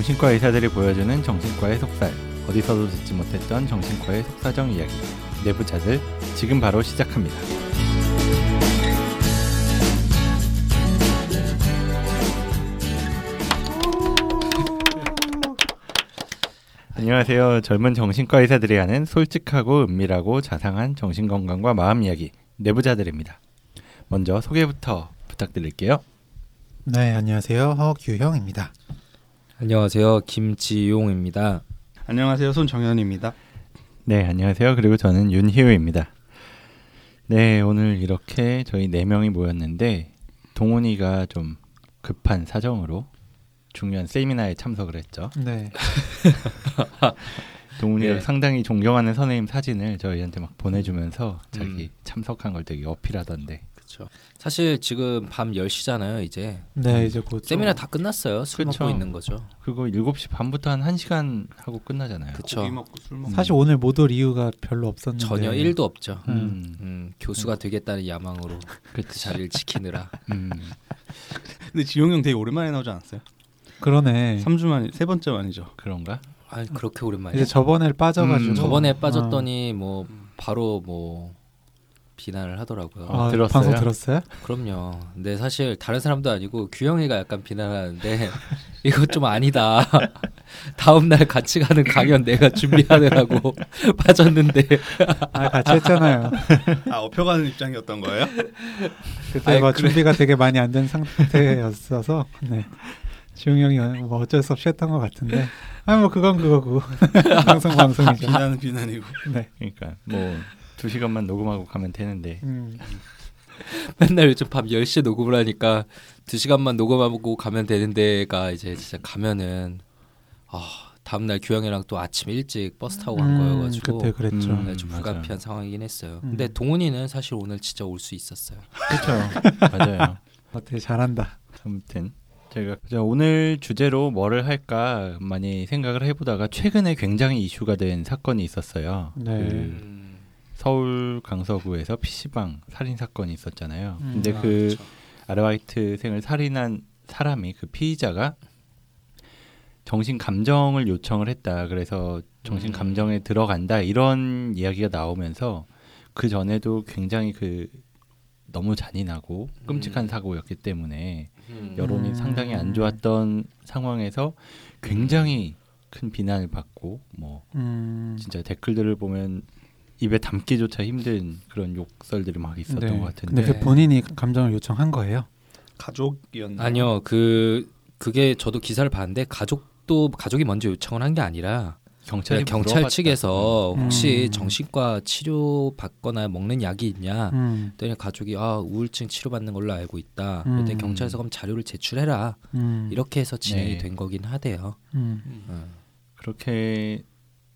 정신과 의사들이 보여주는 정신과의 속살 어디서도 듣지 못했던 정신과의 속사정 이야기 내부자들 지금 바로 시작합니다. 안녕하세요. 젊은 정신과 의사들이 하는 솔직하고 은밀하고 자상한 정신건강과 마음 이야기 내부자들입니다. 먼저 소개부터 부탁드릴게요. 네, 안녕하세요. 허규형입니다. 안녕하세요. 김지용입니다. 안녕하세요. 손정현입니다. 네, 안녕하세요. 그리고 저는 윤희우입니다. 네, 오늘 이렇게 저희 네 명이 모였는데 동훈이가 좀 급한 사정으로 중요한 세미나에 참석을 했죠. 네. 동훈이가 네. 상당히 존경하는 선생님 사진을 저희한테 막 보내주면서 자기 음. 참석한 걸 되게 어필하던데. 그렇죠. 사실 지금 밤 10시잖아요, 이제. 네, 이제 곧 세미나 다 끝났어요. 술 그쵸. 먹고 있는 거죠. 그거 7시 반부터 한 1시간 하고 끝나잖아요. 그쵸. 고기 먹고 술 먹고 사실 오늘 못 올 이유가 별로 없었는데 전혀 일도 없죠. 음. 음, 교수가 되겠다는 야망으로 그 자리를 지키느라. 음. 근데 지용 형 되게 오랜만에 나오지 않았어요? 그러네. 3주 만, 세 번째 만이죠. 그런가? 아, 그렇게 오랜만에. 이제 저번에 빠져 가지고 음, 저번에 어. 빠졌더니 뭐 바로 뭐 비난을 하더라고요. 어. 아, 들었어요? 방송 들었어요? 그럼요. 근데 사실 다른 사람도 아니고 규영이가 약간 비난하는데 이거 좀 아니다. 다음 날 같이 가는 강연 내가 준비하느라고 빠졌는데 아, 같이 했잖아요. 아 업혀가는 입장이었던 거예요? 그때 아이, 뭐 그래. 준비가 되게 많이 안 된 상태였어서 네. 지웅 형이 뭐 어쩔 수 없이 했던 것 같은데 아뭐 그건 그거고 방송 방송이죠. 비난은 비난이고. 네. 그러니까 뭐 두 시간만 녹음하고 가면 되는데 음, 맨날 요즘 밤 10시에 녹음을 하니까 2시간만 녹음하고 가면 되는 데가 이제 진짜 가면은 아, 다음 날 규영이랑 또 아침 일찍 버스 타고 간 음, 거여 가지고 그때 그랬죠. 음. 네, 좀 맞아요. 불가피한 상황이긴 했어요. 음. 근데 동훈이는 사실 오늘 진짜 올 수 있었어요. 그렇죠. 맞아요. 어, 되게 잘한다. 아무튼 제가 자, 오늘 주제로 뭐를 할까 많이 생각을 해보다가 최근에 굉장히 이슈가 된 사건이 있었어요. 네. 그 서울 강서구에서 PC방 살인 사건이 있었잖아요. 음. 근데 아, 그 그렇죠. 아르바이트생을 살인한 사람이 그 피의자가 정신 감정을 요청을 했다. 그래서 정신 음. 감정에 들어간다 이런 이야기가 나오면서 그 전에도 굉장히 그 너무 잔인하고 끔찍한 음. 사고였기 때문에 음. 여론이 음. 상당히 안 좋았던 상황에서 굉장히 큰 비난을 받고 뭐 음, 진짜 댓글들을 보면 입에 담기조차 힘든 그런 욕설들이 막 있었던 네. 것 같은데 근데 그 본인이 감정을 요청한 거예요. 가족이었나? 아니요. 그 그게 저도 기사를 봤는데 가족도 가족이 먼저 요청을 한 게 아니라 경찰이 경찰 물어봤다. 측에서 음. 혹시 정신과 치료 받거나 먹는 약이 있냐? 음, 그랬더니 가족이 아 우울증 치료 받는 걸로 알고 있다. 음. 그랬더니 경찰서 그럼 자료를 제출해라. 음, 이렇게 해서 진행이 네. 된 거긴 하대요. 음, 음. 그렇게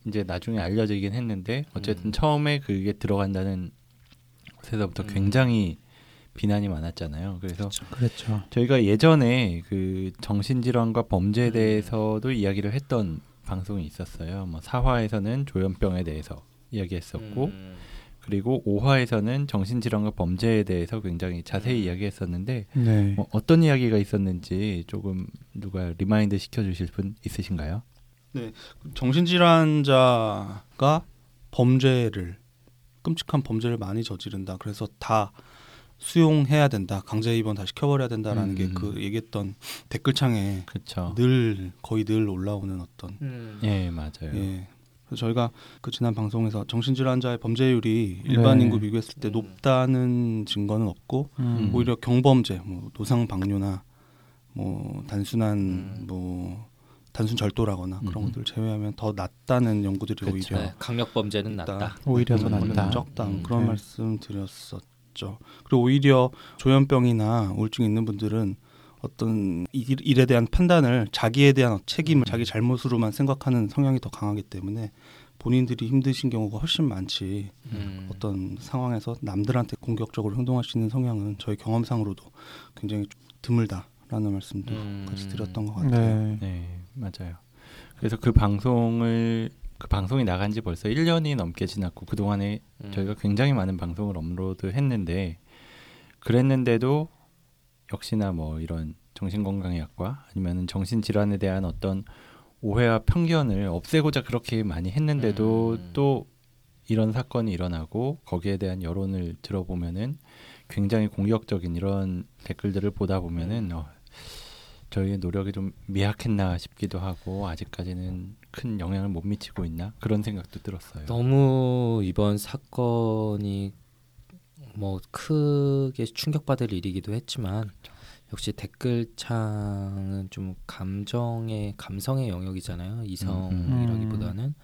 이제 나중에 알려지긴 했는데 어쨌든 음. 처음에 그게 들어간다는 곳에서부터 음. 굉장히 비난이 많았잖아요. 그래서 그랬죠. 저희가 예전에 그 정신질환과 범죄에 음. 대해서도 이야기를 했던 방송이 있었어요. 뭐 4화에서는 조현병에 대해서 이야기했었고 음. 그리고 5화에서는 정신질환과 범죄에 대해서 굉장히 자세히 음. 이야기했었는데 네. 뭐 어떤 이야기가 있었는지 조금 누가 remind 시켜주실 분 있으신가요? 정신질환자가 범죄를 끔찍한 범죄를 많이 저지른다. 그래서 다 수용해야 된다. 강제 입원 다 시켜버려야 된다라는 음. 게 그 얘기했던 댓글창에 그렇죠. 늘 거의 늘 올라오는 어떤 음. 예 맞아요. 예. 그래서 저희가 그 지난 방송에서 정신질환자의 범죄율이 일반 네. 인구 비교했을 때 음. 높다는 증거는 없고 음, 오히려 경범죄, 뭐 노상 방뇨나 뭐 단순한 음. 뭐 단순 절도라거나 그런 음. 것들 을 제외하면 더 낫다는 연구들이 그쵸. 오히려 네, 강력 범죄는. 낫다. 오히려 더 음, 낫다. 적다 음. 그런 네. 말씀 드렸었죠. 그리고 오히려 조현병이나 우울증 있는 분들은 어떤 이- 일에 대한 판단을 자기에 대한 책임을 음. 자기 잘못으로만 생각하는 성향이 더 강하기 때문에 본인들이 힘드신 경우가 훨씬 많지 음. 어떤 상황에서 남들한테 공격적으로 행동할 수 있는 성향은 저희 경험상으로도 굉장히 좀 드물다 라는 말씀도 음. 같이 드렸던 것 같아요. 네. 네, 맞아요. 그래서 그 방송을 그 방송이 나간 지 벌써 1년이 넘게 지났고 그 동안에 음. 저희가 굉장히 많은 방송을 업로드했는데 그랬는데도 역시나 뭐 이런 정신건강의학과 아니면 정신질환에 대한 어떤 오해와 편견을 없애고자 그렇게 많이 했는데도 음. 또 이런 사건이 일어나고 거기에 대한 여론을 들어보면은 굉장히 공격적인 이런 댓글들을 보다 보면은 어, 저희의 노력이 좀 미약했나 싶기도 하고 아직까지는 큰 영향을 못 미치고 있나? 그런 생각도 들었어요. 너무 이번 사건이 뭐 크게 충격받을 일이기도 했지만 역시 댓글창은 좀 감정의 감성의 영역이잖아요 이성이라기보다는.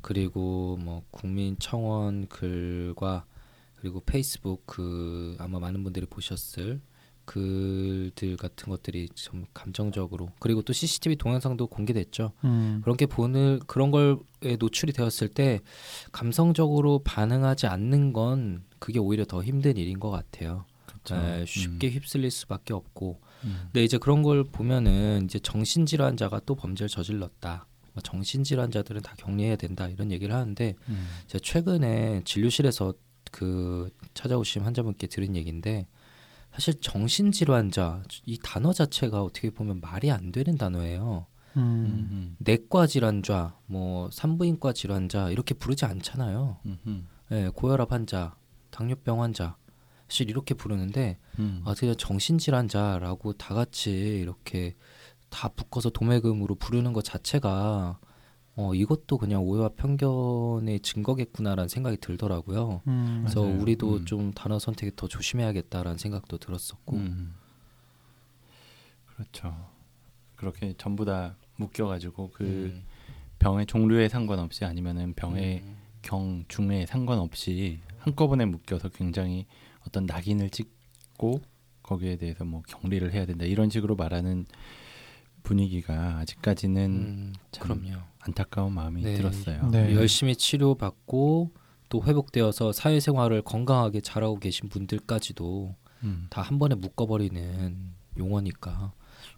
그리고 뭐 국민 청원 글과 그리고 페이스북 그 아마 많은 분들이 보셨을 글들 같은 것들이 좀 감정적으로 그리고 또 CCTV 동영상도 공개됐죠. 음. 그렇게 보는 그런 걸에 노출이 되었을 때 감성적으로 반응하지 않는 건 그게 오히려 더 힘든 일인 것 같아요. 에, 쉽게 휩쓸릴 수밖에 없고. 음. 근데 이제 그런 걸 보면은 이제 정신질환자가 또 범죄를 저질렀다. 뭐 정신질환자들은 다 격리해야 된다 이런 얘기를 하는데 음. 제가 최근에 진료실에서 그 찾아오신 환자분께 들은 얘기인데 사실 정신질환자 이 단어 자체가 어떻게 보면 말이 안 되는 단어예요. 음. 음. 내과 질환자, 뭐 산부인과 질환자 이렇게 부르지 않잖아요. 음. 음. 예, 고혈압 환자, 당뇨병 환자 사실 이렇게 부르는데 음. 아 그냥 정신질환자라고 다 같이 이렇게 다 묶어서 도매금으로 부르는 것 자체가 어 이것도 그냥 오해와 편견의 증거겠구나라는 생각이 들더라고요. 음. 그래서 맞아요. 우리도 음. 좀 단어 선택에 더 조심해야겠다라는 생각도 들었었고. 음. 그렇죠. 그렇게 전부 다 묶여가지고 그 음. 병의 종류에 상관없이 아니면은 병의 음. 경 중에 상관없이 한꺼번에 묶여서 굉장히 어떤 낙인을 찍고 거기에 대해서 뭐 격리를 해야 된다 이런 식으로 말하는 분위기가 아직까지는 음, 참 그럼요. 안타까운 마음이 네. 들었어요. 네. 열심히 치료받고 또 회복되어서 사회생활을 건강하게 잘하고 계신 분들까지도 음. 다한 번에 묶어버리는 용어니까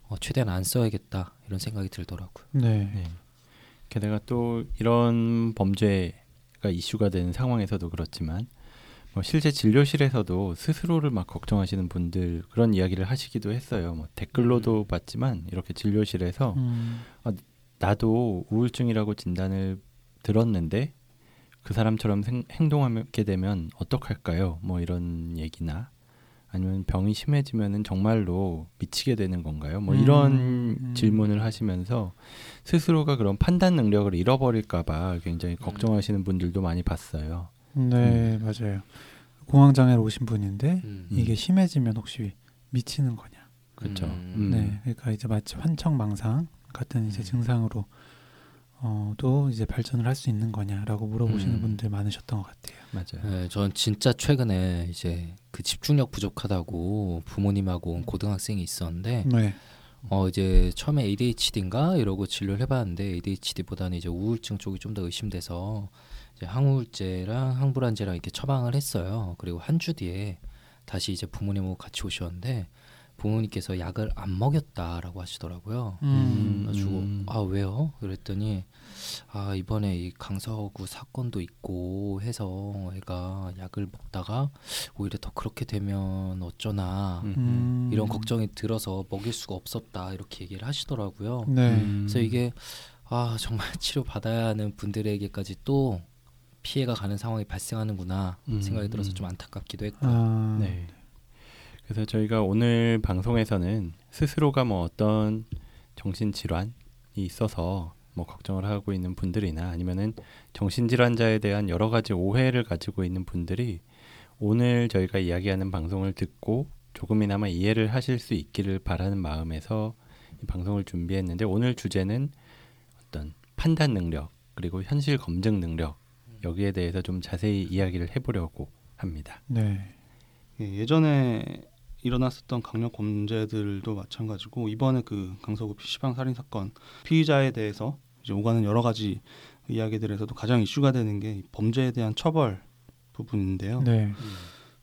어, 최대한 안 써야겠다 이런 생각이 들더라고요. 네. 네. 게다가 또 이런 범죄가 이슈가 되는 상황에서도 그렇지만 뭐 실제 진료실에서도 스스로를 막 걱정하시는 분들 그런 이야기를 하시기도 했어요. 뭐 댓글로도 봤지만 이렇게 진료실에서 음. 나도 우울증이라고 진단을 들었는데 그 사람처럼 생- 행동하게 되면 어떡할까요? 뭐 이런 얘기나 아니면 병이 심해지면은 정말로 미치게 되는 건가요? 뭐 이런 음. 질문을 하시면서 스스로가 그런 판단 능력을 잃어버릴까봐 굉장히 음. 걱정하시는 분들도 많이 봤어요. 네, 맞아요. 공황 장애로 오신 분인데 음. 이게 심해지면 혹시 미치는 거냐? 그렇죠. 음. 음. 네, 그러니까 이제 마치 환청망상 같은 이제 음. 증상으로 어, 또 이제 발전을 할 수 있는 거냐라고 물어보시는 음. 분들 많으셨던 것 같아요. 맞아요. 네, 전 진짜 최근에 이제 그 집중력 부족하다고 부모님하고 온 고등학생이 있었는데 네, 어 이제 처음에 ADHD인가 이러고 진료를 해봤는데 ADHD보다는 이제 우울증 쪽이 좀 더 의심돼서 이제 항우울제랑 항불안제랑 이렇게 처방을 했어요. 그리고 한 주 뒤에 다시 이제 부모님하고 같이 오셨는데 부모님께서 약을 안 먹였다라고 하시더라고요. 음. 그래가지고 음. 아 왜요? 그랬더니 아 이번에 이 강서구 사건도 있고 해서 애가 약을 먹다가 오히려 더 그렇게 되면 어쩌나 음. 음. 이런 걱정이 들어서 먹일 수가 없었다 이렇게 얘기를 하시더라고요. 네, 음. 그래서 이게 아 정말 치료 받아야 하는 분들에게까지 또 피해가 가는 상황이 발생하는구나 음. 생각이 들어서 좀 안타깝기도 했고. 아, 네. 그래서 저희가 오늘 방송에서는 스스로가 뭐 어떤 정신 질환이 있어서 뭐 걱정을 하고 있는 분들이나 아니면은 정신 질환자에 대한 여러 가지 오해를 가지고 있는 분들이 오늘 저희가 이야기하는 방송을 듣고 조금이나마 이해를 하실 수 있기를 바라는 마음에서 이 방송을 준비했는데 오늘 주제는 어떤 판단 능력 그리고 현실 검증 능력 여기에 대해서 좀 자세히 이야기를 해보려고 합니다. 네, 예, 예전에 일어났었던 강력 범죄들도 마찬가지고 이번에 그 강서구 PC방 살인 사건 피의자에 대해서 이제 오가는 여러 가지 이야기들에서도 가장 이슈가 되는 게이 범죄에 대한 처벌 부분인데요. 네,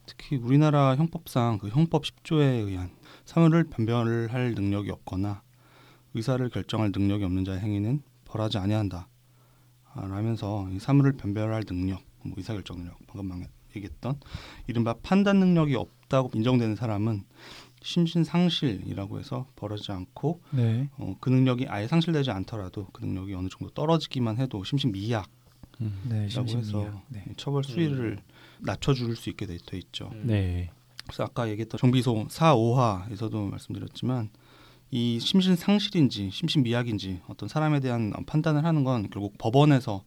특히 우리나라 형법상 그 형법 10조에 의한 사물을 변별할 능력이 없거나 의사를 결정할 능력이 없는 자의 행위는 벌하지 아니한다. 아, 라면서 이 사물을 변별할 능력, 뭐 의사 결정 능력, 방금 막 얘기했던 이른바 판단 능력이 없 다고 인정되는 사람은 심신 상실이라고 해서 벌어지지 않고 네. 어, 그 능력이 아예 상실되지 않더라도 그 능력이 어느 정도 떨어지기만 해도 심신 미약이라고 네. 해서. 네. 처벌 수위를 낮춰줄 수 있게 돼, 돼 있죠. 네. 그래서 아까 얘기했던 정비소 4, 5화에서도 말씀드렸지만 이 심신 상실인지 심신 미약인지 어떤 사람에 대한 판단을 하는 건 결국 법원에서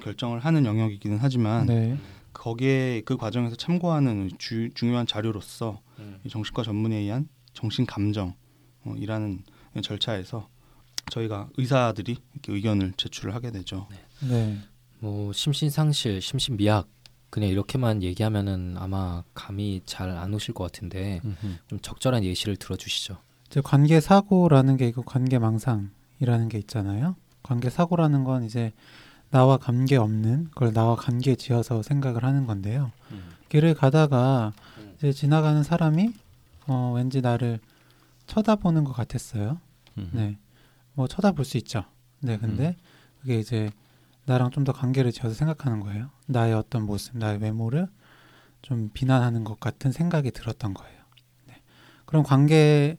결정을 하는 영역이기는 하지만 네. 거기에 그 과정에서 참고하는 주, 중요한 자료로서 이 정신과 전문에 의한 정신 감정이라는 절차에서 저희가 의사들이 이렇게 의견을 제출을 하게 되죠. 네. 뭐 심신상실, 심신미약 그냥 이렇게만 얘기하면은 아마 감이 잘 안 오실 것 같은데 음흠. 좀 적절한 예시를 들어주시죠. 이제 관계 사고라는 게 있고 관계 망상이라는 게 있잖아요. 관계 사고라는 건 이제 나와 관계 없는 걸 나와 관계 지어서 생각을 하는 건데요. 길을 가다가 이제 지나가는 사람이 어, 왠지 나를 쳐다보는 것 같았어요. 음흠. 네, 뭐 쳐다볼 수 있죠. 네, 근데 그게 이제 나랑 좀 더 관계를 지어서 생각하는 거예요. 나의 어떤 모습, 나의 외모를 좀 비난하는 것 같은 생각이 들었던 거예요. 네. 그럼 관계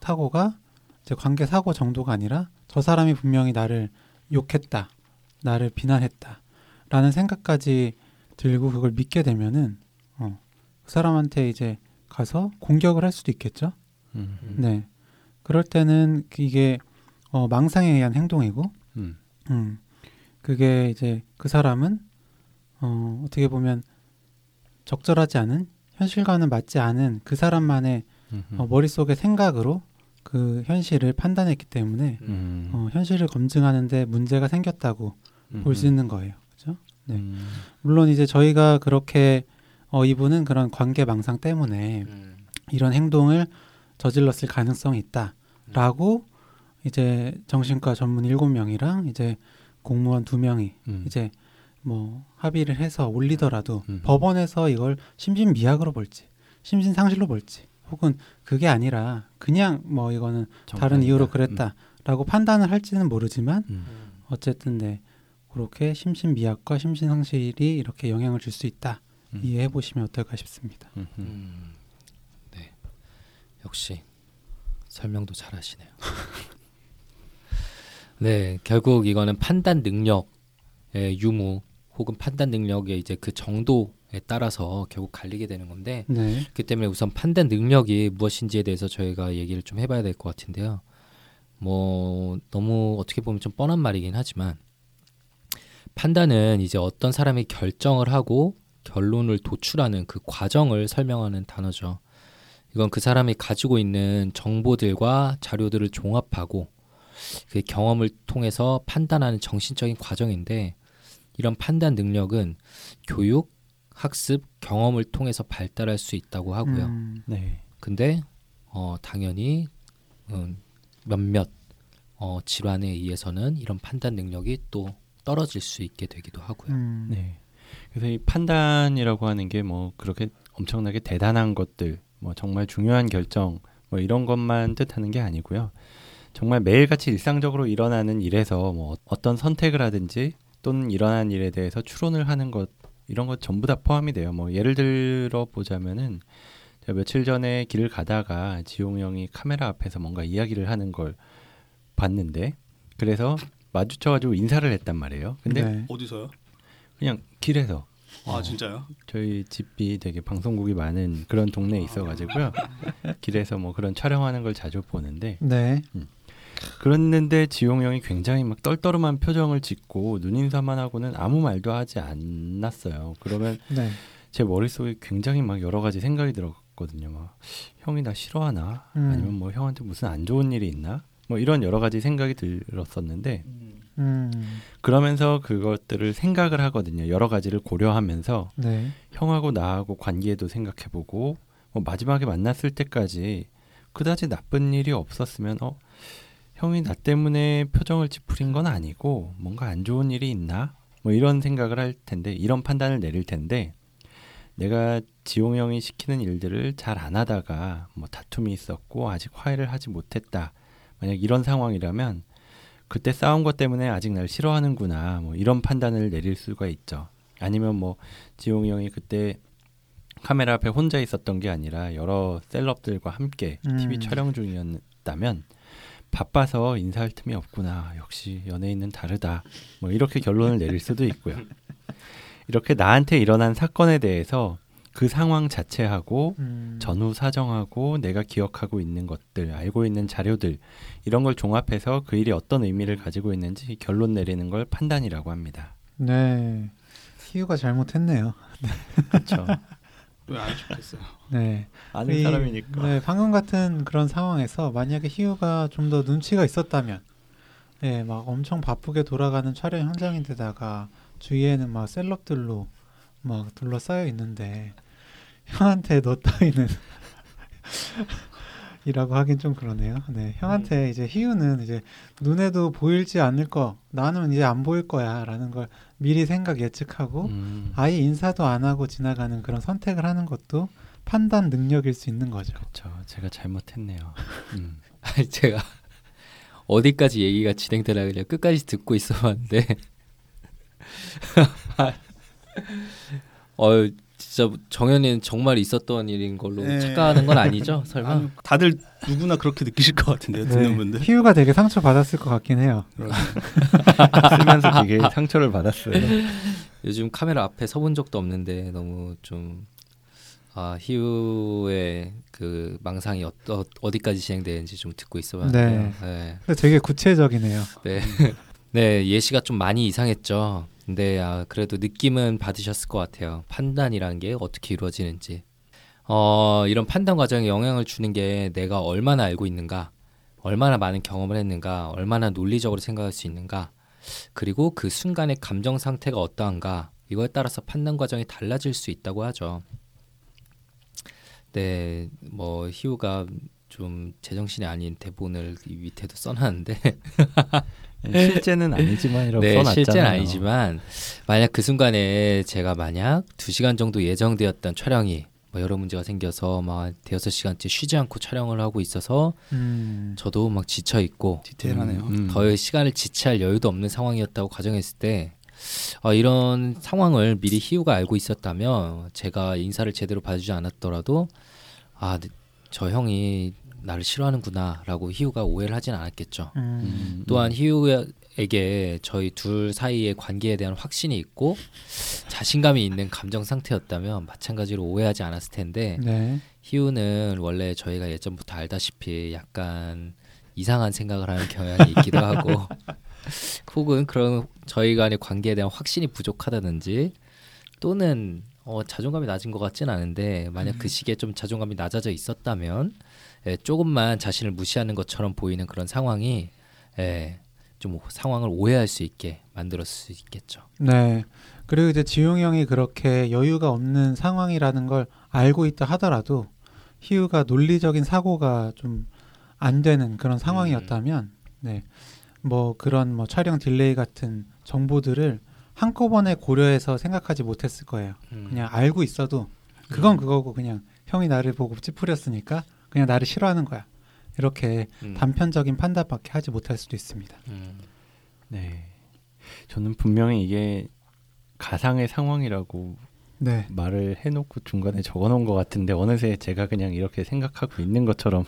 사고가 이제 관계 사고 정도가 아니라 저 사람이 분명히 나를 욕했다, 나를 비난했다 라는 생각까지 들고 그걸 믿게 되면은 어, 그 사람한테 이제 가서 공격을 할 수도 있겠죠. 음. 네. 그럴 때는 이게 어, 망상에 의한 행동이고, 음. 음, 그게 이제 그 사람은 어, 어떻게 보면 적절하지 않은 현실과는 맞지 않은 그 사람만의. 어, 머릿속의 생각으로 그 현실을 판단했기 때문에 음. 어, 현실을 검증하는데 문제가 생겼다고 볼수 음흠. 있는 거예요. 그죠? 네. 음. 물론 이제 저희가 그렇게 어, 이분은 그런 관계 망상 때문에 이런 행동을 저질렀을 가능성이 있다라고 이제 정신과 전문 일곱 명이랑 이제 공무원 두 명이 음. 이제 뭐 합의를 해서 올리더라도 음. 법원에서 이걸 심신미약으로 볼지 심신상실로 볼지 혹은 그게 아니라 그냥 뭐 이거는 다른 정상이다. 이유로 그랬다라고 판단을 할지는 모르지만 음. 어쨌든 네 그렇게 심신미약과 심신상실이 이렇게 영향을 줄 수 있다 음. 이해해 보시면 어떨까 싶습니다. 음흠. 음, 네, 역시 설명도 잘하시네요. 네, 결국 이거는 판단 능력의 유무 혹은 판단 능력의 이제 그 정도에 따라서 결국 갈리게 되는 건데 네, 그 때문에 우선 판단 능력이 무엇인지에 대해서 저희가 얘기를 좀 해봐야 될 것 같은데요. 뭐 너무 어떻게 보면 좀 뻔한 말이긴 하지만 판단은 이제 어떤 사람이 결정을 하고 결론을 도출하는 그 과정을 설명하는 단어죠. 이건 그 사람이 가지고 있는 정보들과 자료들을 종합하고 그 경험을 통해서 판단하는 정신적인 과정인데 이런 판단 능력은 교육, 학습, 경험을 통해서 발달할 수 있다고 하고요. 음, 네. 근데 어, 당연히 음, 몇몇 어, 질환에 의해서는 이런 판단 능력이 또 떨어질 수 있게 되기도 하고요. 음, 네. 그래서 이 판단이라고 하는 게 뭐 그렇게 엄청나게 대단한 것들, 뭐 정말 중요한 결정, 뭐 이런 것만 뜻하는 게 아니고요. 정말 매일같이 일상적으로 일어나는 일에서 뭐 어떤 선택을 하든지 또는 일어난 일에 대해서 추론을 하는 것 이런 것 전부 다 포함이 돼요. 뭐 예를 들어 보자면은 제가 며칠 전에 길을 가다가 지용 형이 카메라 앞에서 뭔가 이야기를 하는 걸 봤는데 그래서 마주쳐가지고 인사를 했단 말이에요. 근데 네. 어디서요? 그냥 길에서 아 진짜요? 저희 집이 되게 방송국이 많은 그런 동네에 있어가지고요. 길에서 뭐 그런 촬영하는 걸 자주 보는데 네. 그랬는데 지용 형이 굉장히 막 떨떠름한 표정을 짓고 눈인사만 하고는 아무 말도 하지 않았어요. 그러면 네. 제 머릿속에 굉장히 막 여러 가지 생각이 들었거든요. 막 형이 나 싫어하나? 음. 아니면 뭐 형한테 무슨 안 좋은 일이 있나? 뭐 이런 여러 가지 생각이 들었었는데 음, 그러면서 그것들을 생각을 하거든요. 여러 가지를 고려하면서 네. 형하고 나하고 관계도 생각해보고 뭐 마지막에 만났을 때까지 그다지 나쁜 일이 없었으면 어 형이 나 때문에 표정을 찌푸린 건 아니고 뭔가 안 좋은 일이 있나 뭐 이런 생각을 할 텐데 이런 판단을 내릴 텐데 내가 지용 형이 시키는 일들을 잘 안 하다가 뭐 다툼이 있었고 아직 화해를 하지 못했다 만약 이런 상황이라면 그때 싸운 것 때문에 아직 날 싫어하는구나 뭐 이런 판단을 내릴 수가 있죠 아니면 뭐 지용이 형이 그때 카메라 앞에 혼자 있었던 게 아니라 여러 셀럽들과 함께 음. TV 촬영 중이었다면 바빠서 인사할 틈이 없구나. 역시 연예인은 다르다. 뭐 이렇게 결론을 내릴 수도 있고요. 이렇게 나한테 일어난 사건에 대해서 그 상황 자체하고 음. 전후 사정하고 내가 기억하고 있는 것들, 알고 있는 자료들 이런 걸 종합해서 그 일이 어떤 의미를 가지고 있는지 결론 내리는 걸 판단이라고 합니다. 네. 희우가 잘못했네요. 그렇죠. 왜안 좋겠어요. 네. 아는 이- 사람이니까. 네, 방금 같은 그런 상황에서 만약에 희우가 좀 더 눈치가 있었다면, 네, 막 엄청 바쁘게 돌아가는 촬영 현장인데다가 주위에는 막 셀럽들로 막 둘러싸여 있는데 형한테 너 따위는 이라고 하긴 좀 그러네요. 네, 형한테 이제 희우는 이제 눈에도 보일지 않을 거, 나는 이제 안 보일 거야라는 걸 미리 생각 예측하고 음, 아예 인사도 안 하고 지나가는 그런 선택을 하는 것도 판단 능력일 수 있는 거죠. 그렇죠. 제가 잘못했네요. 음. 아니, 제가 어디까지 얘기가 진행되나 그냥 끝까지 듣고 있어봤는데 어 진짜 정현이는 정말 있었던 일인 걸로 네. 착각하는 건 아니죠 설마 아니, 다들 누구나 그렇게 느끼실 것 같은데요. 듣는 분들. 희우가 되게 상처 받았을 것 같긴 해요. 쓰면서 되게 상처를 받았어요. 요즘 카메라 앞에 서본 적도 없는데 너무 좀 아, 희우의 그 망상이 어, 어, 어디까지 진행되는지 좀 듣고 있어봤는데요. 네. 네. 근데 되게 구체적이네요. 네. 네, 예시가 좀 많이 이상했죠. 근데 아, 그래도 느낌은 받으셨을 것 같아요. 판단이라는 게 어떻게 이루어지는지. 어, 이런 판단 과정에 영향을 주는 게 내가 얼마나 알고 있는가, 얼마나 많은 경험을 했는가, 얼마나 논리적으로 생각할 수 있는가, 그리고 그 순간의 감정 상태가 어떠한가, 이거에 따라서 판단 과정이 달라질 수 있다고 하죠. 네, 뭐 희우가 좀 제정신이 아닌 대본을 이 밑에도 써놨는데 실제는 아니지만 이라고 네, 써놨잖아요. 실제는 아니지만 만약 그 순간에 제가 만약 두 시간 정도 예정되었던 촬영이 뭐 여러 문제가 생겨서 막 대여섯 시간째 쉬지 않고 촬영을 하고 있어서 음, 저도 막 지쳐 있고 디테일하네요. 음. 더 시간을 지체할 여유도 없는 상황이었다고 가정했을 때 어, 이런 상황을 미리 희우가 알고 있었다면 제가 인사를 제대로 봐주지 않았더라도 아 저 형이 나를 싫어하는구나라고 희우가 오해를 하진 않았겠죠. 음, 음, 또한 희우에게 저희 둘 사이의 관계에 대한 확신이 있고 자신감이 있는 감정 상태였다면 마찬가지로 오해하지 않았을 텐데 네, 희우는 원래 저희가 예전부터 알다시피 약간 이상한 생각을 하는 경향이 있기도 하고 혹은 그런 저희 간의 관계에 대한 확신이 부족하다든지 또는 어, 자존감이 낮은 것 같진 않은데 만약 그 시기에 좀 자존감이 낮아져 있었다면 예, 조금만 자신을 무시하는 것처럼 보이는 그런 상황이 예, 좀 상황을 오해할 수 있게 만들었을 수 있겠죠. 네. 그리고 이제 지용이 형이 그렇게 여유가 없는 상황이라는 걸 알고 있다 하더라도 희우가 논리적인 사고가 좀 안 되는 그런 상황이었다면, 네, 뭐 그런 뭐 촬영 delay 같은 정보들을 한꺼번에 고려해서 생각하지 못했을 거예요. 그냥 알고 있어도 그건 그거고 그냥 형이 나를 보고 찌푸렸으니까 그냥 나를 싫어하는 거야. 이렇게 음, 단편적인 판단밖에 하지 못할 수도 있습니다. 음, 네. 저는 분명히 이게 가상의 상황이라고 네. 말을 해놓고 중간에 적어놓은 것 같은데 어느새 제가 그냥 이렇게 생각하고 있는 것처럼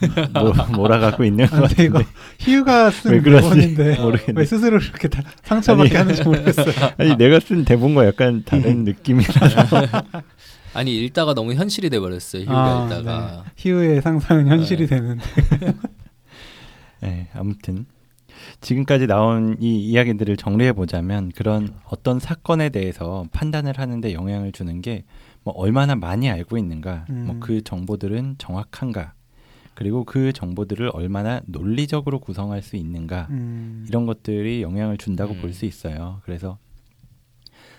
뭐, 몰아가고 있는 것 아, 근데 이거 같은데 희우가 쓴 대본인데 모르겠네. 왜 스스로 이렇게 다 상처받게 아니. 하는지 모르겠어요. 아니 내가 쓴 대본과 약간 다른 느낌이라서 아니 읽다가 너무 현실이 돼 버렸어요. 희우가 아, 읽다가 희우의 상상은 현실이 네. 되는. 네, 아무튼 지금까지 나온 이 이야기들을 정리해 보자면 그런 어떤 사건에 대해서 판단을 하는데 영향을 주는 게 뭐 얼마나 많이 알고 있는가, 음. 뭐그 정보들은 정확한가, 그리고 그 정보들을 얼마나 논리적으로 구성할 수 있는가 음, 이런 것들이 영향을 준다고 음. 볼수 있어요. 그래서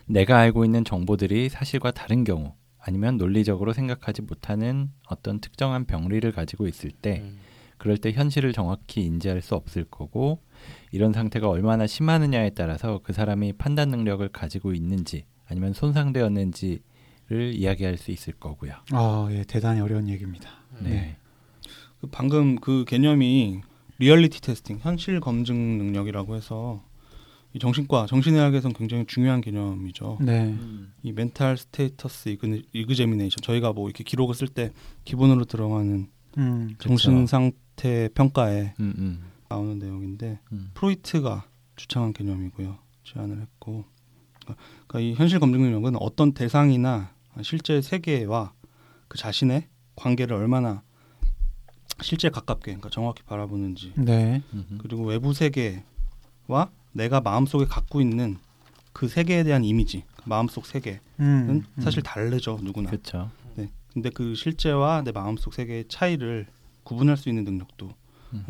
내가 알고 있는 정보들이 사실과 다른 경우 아니면 논리적으로 생각하지 못하는 어떤 특정한 병리를 가지고 있을 때 음, 그럴 때 현실을 정확히 인지할 수 없을 거고 이런 상태가 얼마나 심하느냐에 따라서 그 사람이 판단 능력을 가지고 있는지 아니면 손상되었는지를 이야기할 수 있을 거고요. 아, 예, 대단히 어려운 얘기입니다. 네. 네. 그 방금 그 개념이 리얼리티 테스팅, 현실 검증 능력이라고 해서 이 정신과 정신의학에서는 굉장히 중요한 개념이죠. 네. 이 mental status ex, examination 저희가 뭐 이렇게 기록을 쓸 때 기본으로 들어가는 음. 정신 상태 평가에 음, 음, 나오는 내용인데 음. 프로이트가 주창한 개념이고요. 제안을 했고 그러니까 이 현실 검증 능력은 어떤 대상이나 실제 세계와 그 자신의 관계를 얼마나 실제 가깝게 그러니까 정확히 바라보는지 네. 음, 그리고 외부 세계와 내가 마음속에 갖고 있는 그 세계에 대한 이미지 마음속 세계는 음. 사실 다르죠 누구나 그렇죠. 네. 근데 그 실제와 내 마음속 세계의 차이를 구분할 수 있는 능력도 음.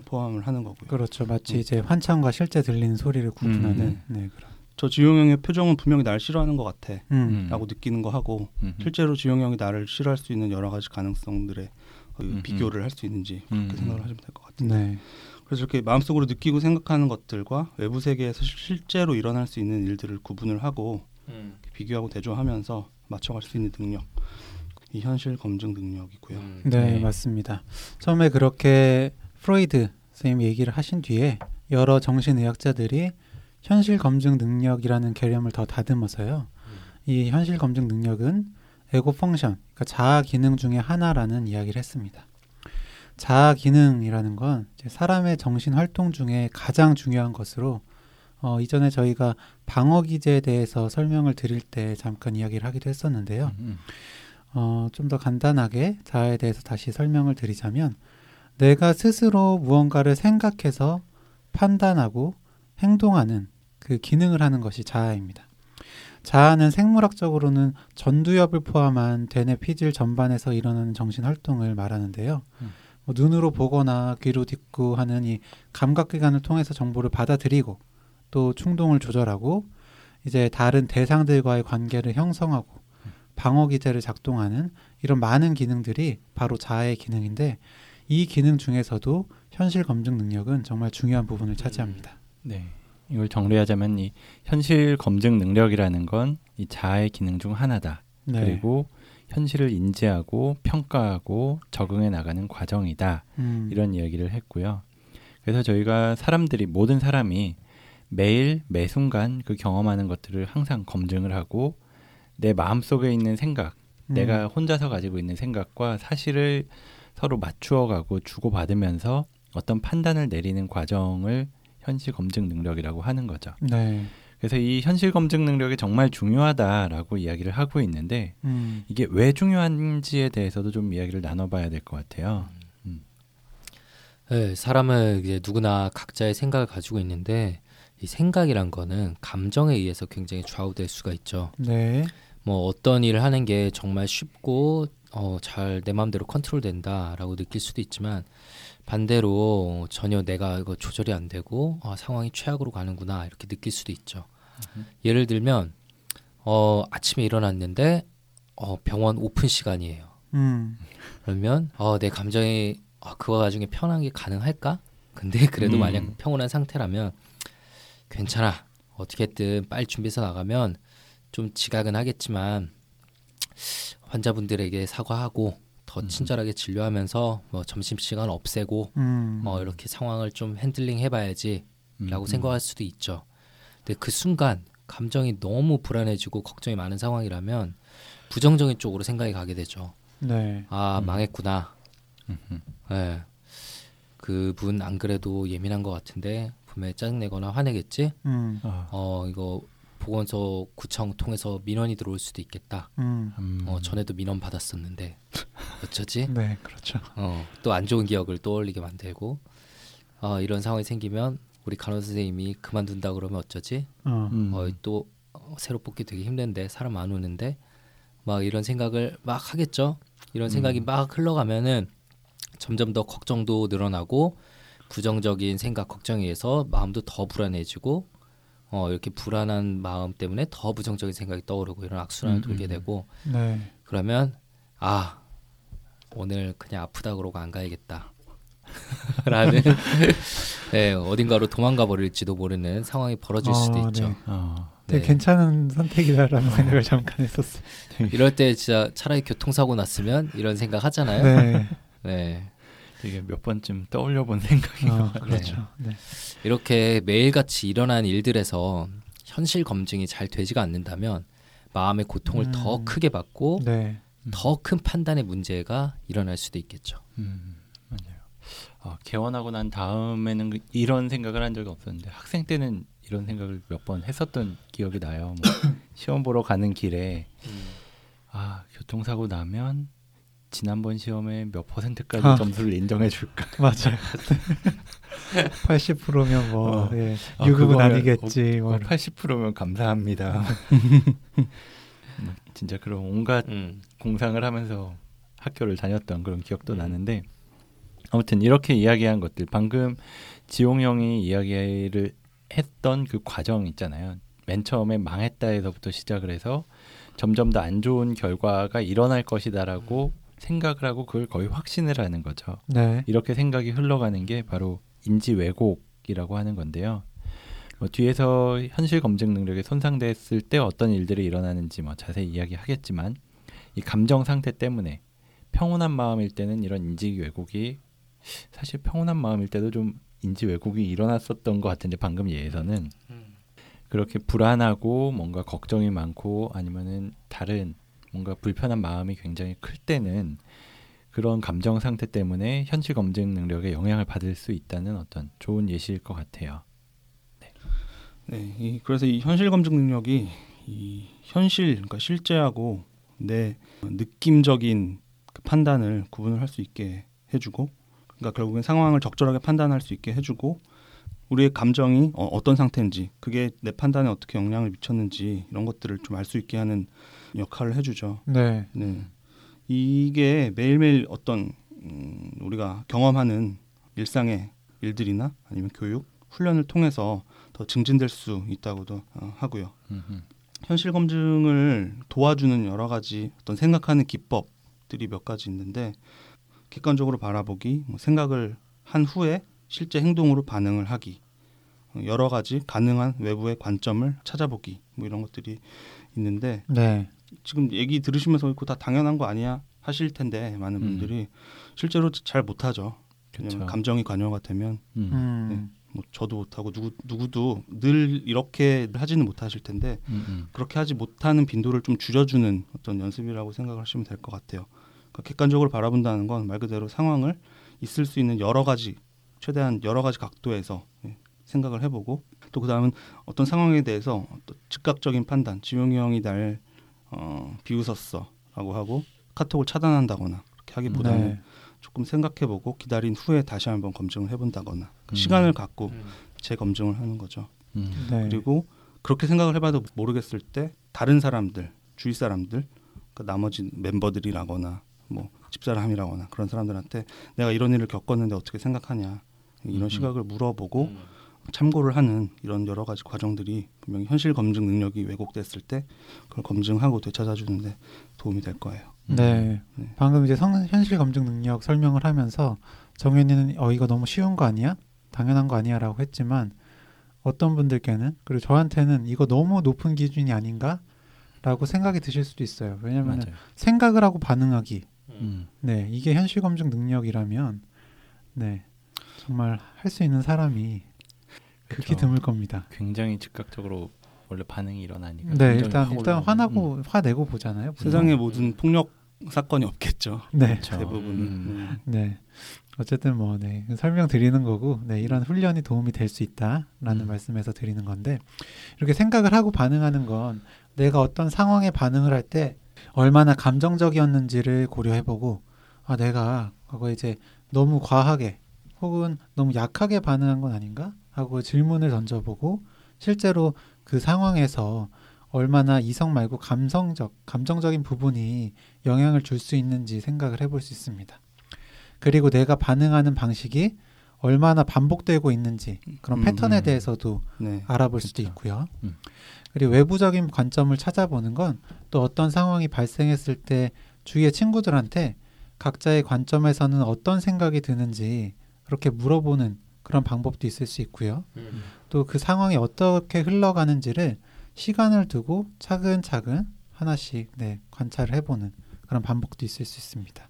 포함을 하는 거고요. 그렇죠. 마치 음. 이제 환청과 실제 들리는 소리를 구분하는. 음. 네. 그럼. 저 지용 형의 표정은 분명히 날 싫어하는 것 같아. 음. 라고 느끼는 거 하고 음, 실제로 지용 형이 나를 싫어할 수 있는 여러 가지 가능성들의 그 음, 비교를 할 수 있는지 그렇게 음, 생각을 음. 하시면 될 것 같아요. 네. 그래서 이렇게 마음속으로 느끼고 생각하는 것들과 외부 세계에서 실- 실제로 일어날 수 있는 일들을 구분을 하고 비교하고 대조하면서 맞춰갈 수 있는 능력, 이 현실 검증 능력이고요. 음. 네, 네. 맞습니다. 처음에 그렇게 프로이드 선생님이 얘기를 하신 뒤에 여러 정신의학자들이 현실 검증 능력이라는 개념을 더 다듬어서요. 이 현실 검증 능력은 에고 펑션, 그러니까 자아 기능 중에 하나라는 이야기를 했습니다. 자아 기능이라는 건 사람의 정신 활동 중에 가장 중요한 것으로 어, 이전에 저희가 방어 기제에 대해서 설명을 드릴 때 잠깐 이야기를 하기도 했었는데요. 음, 어, 좀 더 간단하게 자아에 대해서 다시 설명을 드리자면 내가 스스로 무언가를 생각해서 판단하고 행동하는 그 기능을 하는 것이 자아입니다. 자아는 생물학적으로는 전두엽을 포함한 대뇌 피질 전반에서 일어나는 정신 활동을 말하는데요. 음. 뭐 눈으로 보거나 귀로 듣고 하는 이 감각 기관을 통해서 정보를 받아들이고 또 충동을 조절하고 이제 다른 대상들과의 관계를 형성하고 방어 기제를 작동하는 이런 많은 기능들이 바로 자아의 기능인데 이 기능 중에서도 현실 검증 능력은 정말 중요한 부분을 차지합니다. 네. 이걸 정리하자면 이 현실 검증 능력이라는 건 이 자아의 기능 중 하나다. 네. 그리고 현실을 인지하고 평가하고 적응해 나가는 과정이다. 음, 이런 이야기를 했고요. 그래서 저희가 사람들이 모든 사람이 매일 매 순간 그 경험하는 것들을 항상 검증을 하고 내 마음속에 있는 생각, 음, 내가 혼자서 가지고 있는 생각과 사실을 서로 맞추어 가고 주고받으면서 어떤 판단을 내리는 과정을 현실 검증 능력이라고 하는 거죠. 네. 그래서 이 현실 검증 능력이 정말 중요하다라고 이야기를 하고 있는데 음, 이게 왜 중요한지에 대해서도 좀 이야기를 나눠봐야 될 것 같아요. 네, 사람은 이제 누구나 각자의 생각을 가지고 있는데 이 생각이란 거는 감정에 의해서 굉장히 좌우될 수가 있죠. 네. 뭐 어떤 일을 하는 게 정말 쉽고 어, 잘 내 마음대로 컨트롤된다라고 느낄 수도 있지만 반대로 전혀 내가 이거 조절이 안 되고 아, 상황이 최악으로 가는구나 이렇게 느낄 수도 있죠. 예를 들면 어, 아침에 일어났는데 어, 병원 오픈 시간이에요. 음, 그러면 어, 내 감정이 아, 그거 나중에 편하게 가능할까? 근데 그래도 음. 만약 평온한 상태라면 괜찮아. 어떻게든 빨리 준비해서 나가면 좀 지각은 하겠지만 환자분들에게 사과하고 더 음. 친절하게 진료하면서 뭐 점심 시간 없애고 음, 뭐 이렇게 상황을 좀 handling 해봐야지 라고 음, 생각할 수도 있죠. 근데 그 순간 감정이 너무 불안해지고 걱정이 많은 상황이라면 부정적인 쪽으로 생각이 가게 되죠. 네. 아 음. 망했구나. 음, 음. 예. 그분 안 그래도 예민한 것 같은데 분명히 짜증내거나 화내겠지. 음, 아, 어 이거 보건소 구청 통해서 민원이 들어올 수도 있겠다. 음, 음. 어 전에도 민원 받았었는데 어쩌지? 네, 그렇죠. 어 또 안 좋은 기억을 떠올리게 만들고 어 이런 상황이 생기면 우리 간호사 선생님이 그만둔다 그러면 어쩌지? 어, 음. 어 또 새로 뽑기 되게 힘든데 사람 안 오는데 막 이런 생각을 막 하겠죠. 이런 생각이 음. 막 흘러가면은 점점 더 걱정도 늘어나고 부정적인 생각 걱정에 의해서 마음도 더 불안해지고 어 이렇게 불안한 마음 때문에 더 부정적인 생각이 떠오르고 이런 악순환을 음, 돌게 음. 되고 네. 그러면 아 오늘 그냥 아프다 그러고 안 가야겠다 라는 네, 어딘가로 도망가 버릴지도 모르는 상황이 벌어질 수도 어, 있죠. 네. 어, 네. 괜찮은 선택이다라는 생각을 잠깐 했었어요. 이럴 때 진짜 차라리 교통사고 났으면 이런 생각 하잖아요. 네. 네. 되게 몇 번쯤 떠올려본 생각이 어, 그렇죠. 네. 이렇게 매일같이 일어난 일들에서 현실 검증이 잘 되지가 않는다면 마음의 고통을 음. 더 크게 받고 네. 더큰 판단의 문제가 일어날 수도 있겠죠. 음, 맞아요. 아, 개원하고 난 다음에는 그- 이런 생각을 한 적이 없었는데 학생 때는 이런 생각을 몇 번 했었던 기억이 나요. 뭐 시험 보러 가는 길에 아 교통사고 나면 지난번 시험에 몇 퍼센트까지 아. 점수를 인정해 줄까? 맞아요. 80%면 뭐 어. 예, 아, 유급은 그거면 아니겠지. 뭐. 80%면 감사합니다. 뭐 진짜 그런 온갖 음. 공상을 하면서 학교를 다녔던 그런 기억도 나는데 아무튼 이렇게 이야기한 것들 방금 지용 형이 이야기를 했던 그 과정 있잖아요. 맨 처음에 망했다에서부터 시작을 해서 점점 더 안 좋은 결과가 일어날 것이다라고 생각을 하고 그걸 거의 확신을 하는 거죠. 네. 이렇게 생각이 흘러가는 게 바로 인지 왜곡이라고 하는 건데요. 뭐 뒤에서 현실 검증 능력이 손상됐을 때 어떤 일들이 일어나는지 뭐 자세히 이야기하겠지만 이 감정 상태 때문에 평온한 마음일 때는 이런 인지 왜곡이 사실 평온한 마음일 때도 좀 인지 왜곡이 일어났었던 것 같은데 방금 예에서는 그렇게 불안하고 뭔가 걱정이 많고 아니면은 다른 뭔가 불편한 마음이 굉장히 클 때는 그런 감정 상태 때문에 현실 검증 능력에 영향을 받을 수 있다는 어떤 좋은 예시일 것 같아요. 네, 이, 그래서 이 현실 검증 능력이 이 현실, 그러니까 실제하고 내 느낌적인 그 판단을 구분을 할 수 있게 해주고, 그러니까 결국엔 상황을 적절하게 판단할 수 있게 해주고, 우리의 감정이 어, 어떤 상태인지, 그게 내 판단에 어떻게 영향을 미쳤는지 이런 것들을 좀 알 수 있게 하는 역할을 해주죠. 네. 네. 이게 매일매일 어떤 음, 우리가 경험하는 일상의 일들이나 아니면 교육, 훈련을 통해서 더 증진될 수 있다고도 어, 하고요. 음흠. 현실 검증을 도와주는 여러 가지 어떤 생각하는 기법들이 몇 가지 있는데 객관적으로 바라보기, 뭐 생각을 한 후에 실제 행동으로 반응을 하기, 어, 여러 가지 가능한 외부의 관점을 찾아보기, 뭐 이런 것들이 있는데 네. 지금 얘기 들으시면서 그거 다 당연한 거 아니야 하실 텐데 많은 음. 분들이 실제로 잘 못하죠. 왜냐면 감정이 관여가 되면 음. 음. 뭐 저도 못하고 누구 누구도 늘 이렇게 하지는 못하실 텐데 음, 음. 그렇게 하지 못하는 빈도를 좀 줄여주는 어떤 연습이라고 생각을 하시면 될 것 같아요. 그러니까 객관적으로 바라본다는 건 말 그대로 상황을 있을 수 있는 여러 가지 최대한 여러 가지 각도에서 예, 생각을 해보고 또 그다음은 어떤 상황에 대해서 또 즉각적인 판단 지용이 형이 날 어, 비웃었어라고 하고 카톡을 차단한다거나 그렇게 하기보다는 네. 조금 생각해보고 기다린 후에 다시 한번 검증을 해본다거나 그 음. 시간을 갖고 재검증을 하는 거죠. 음. 네. 그리고 그렇게 생각을 해봐도 모르겠을 때 다른 사람들 주위 사람들 그 나머지 멤버들이라거나 뭐 집사람이라거나 그런 사람들한테 내가 이런 일을 겪었는데 어떻게 생각하냐 이런 음. 시각을 물어보고 참고를 하는 이런 여러 가지 과정들이 분명히 현실 검증 능력이 왜곡됐을 때 그걸 검증하고 되찾아주는데 도움이 될 거예요. 네. 네. 방금 이제 성, 현실 검증 능력 설명을 하면서 정현이는 어 이거 너무 쉬운 거 아니야? 당연한 거 아니야라고 했지만 어떤 분들께는 그리고 저한테는 이거 너무 높은 기준이 아닌가 라고 생각이 드실 수도 있어요. 왜냐하면 맞아요. 생각을 하고 반응하기. 음. 네, 이게 현실 검증 능력이라면 네 정말 할 수 있는 사람이 극히 그쵸. 드물 겁니다. 굉장히 즉각적으로 원래 반응이 일어나니까. 네, 일단 확 일단. 화나고 화내고 보잖아요. 보통. 세상의 모든 폭력 사건이 없겠죠. 네, 그쵸. 대부분. 음. 네. 어쨌든 뭐 네, 설명 드리는 거고 네, 이런 훈련이 도움이 될 수 있다라는 음. 말씀에서 드리는 건데 이렇게 생각을 하고 반응하는 건 내가 어떤 상황에 반응을 할 때 얼마나 감정적이었는지를 고려해보고 아 내가 그거 이제 너무 과하게 혹은 너무 약하게 반응한 건 아닌가 하고 질문을 던져보고 실제로 그 상황에서 얼마나 이성 말고 감성적 감정적인 부분이 영향을 줄 수 있는지 생각을 해볼 수 있습니다. 그리고 내가 반응하는 방식이 얼마나 반복되고 있는지 그런 음, 패턴에 음. 대해서도 네. 알아볼 수도 그렇죠. 있고요. 음. 그리고 외부적인 관점을 찾아보는 건 또 어떤 상황이 발생했을 때 주위의 친구들한테 각자의 관점에서는 어떤 생각이 드는지 그렇게 물어보는 그런 방법도 있을 수 있고요. 또그 상황이 어떻게 흘러가는지를 시간을 두고 차근차근 하나씩 네, 관찰을 해보는 그런 방법도 있을 수 있습니다.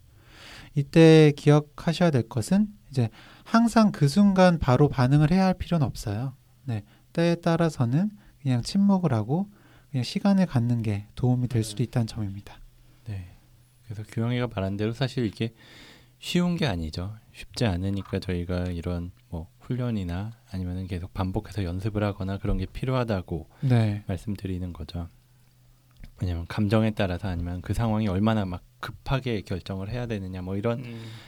이때 기억하셔야 될 것은 이제 항상 그 순간 바로 반응을 해야 할 필요는 없어요. 네. 때에 따라서는 그냥 침묵을 하고 그냥 시간을 갖는 게 도움이 될 수도 있다는 점입니다. 네. 그래서 규영이가 말한 대로 사실 이게 쉬운 게 아니죠. 쉽지 않으니까 저희가 이런 뭐 훈련이나 아니면은 계속 반복해서 연습을 하거나 그런 게 필요하다고 네. 말씀드리는 거죠. 왜냐면 감정에 따라서 아니면 그 상황이 얼마나 막 급하게 결정을 해야 되느냐 뭐 이런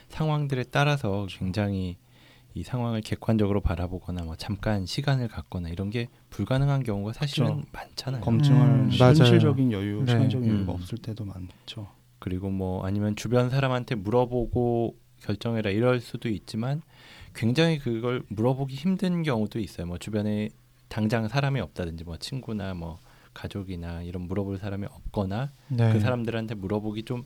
상황들에 따라서 굉장히 이 상황을 객관적으로 바라보거나 뭐 잠깐 시간을 갖거나 이런 게 불가능한 경우가 사실은 그쵸. 많잖아요. 검증할 음. 현실적인 여유, 네. 시간적인 음. 여유가 없을 때도 많죠. 그리고 뭐 아니면 주변 사람한테 물어보고 결정해라 이럴 수도 있지만 굉장히 그걸 물어보기 힘든 경우도 있어요. 뭐 주변에 당장 사람이 없다든지 뭐 친구나 뭐 가족이나 이런 물어볼 사람이 없거나 네. 그 사람들한테 물어보기 좀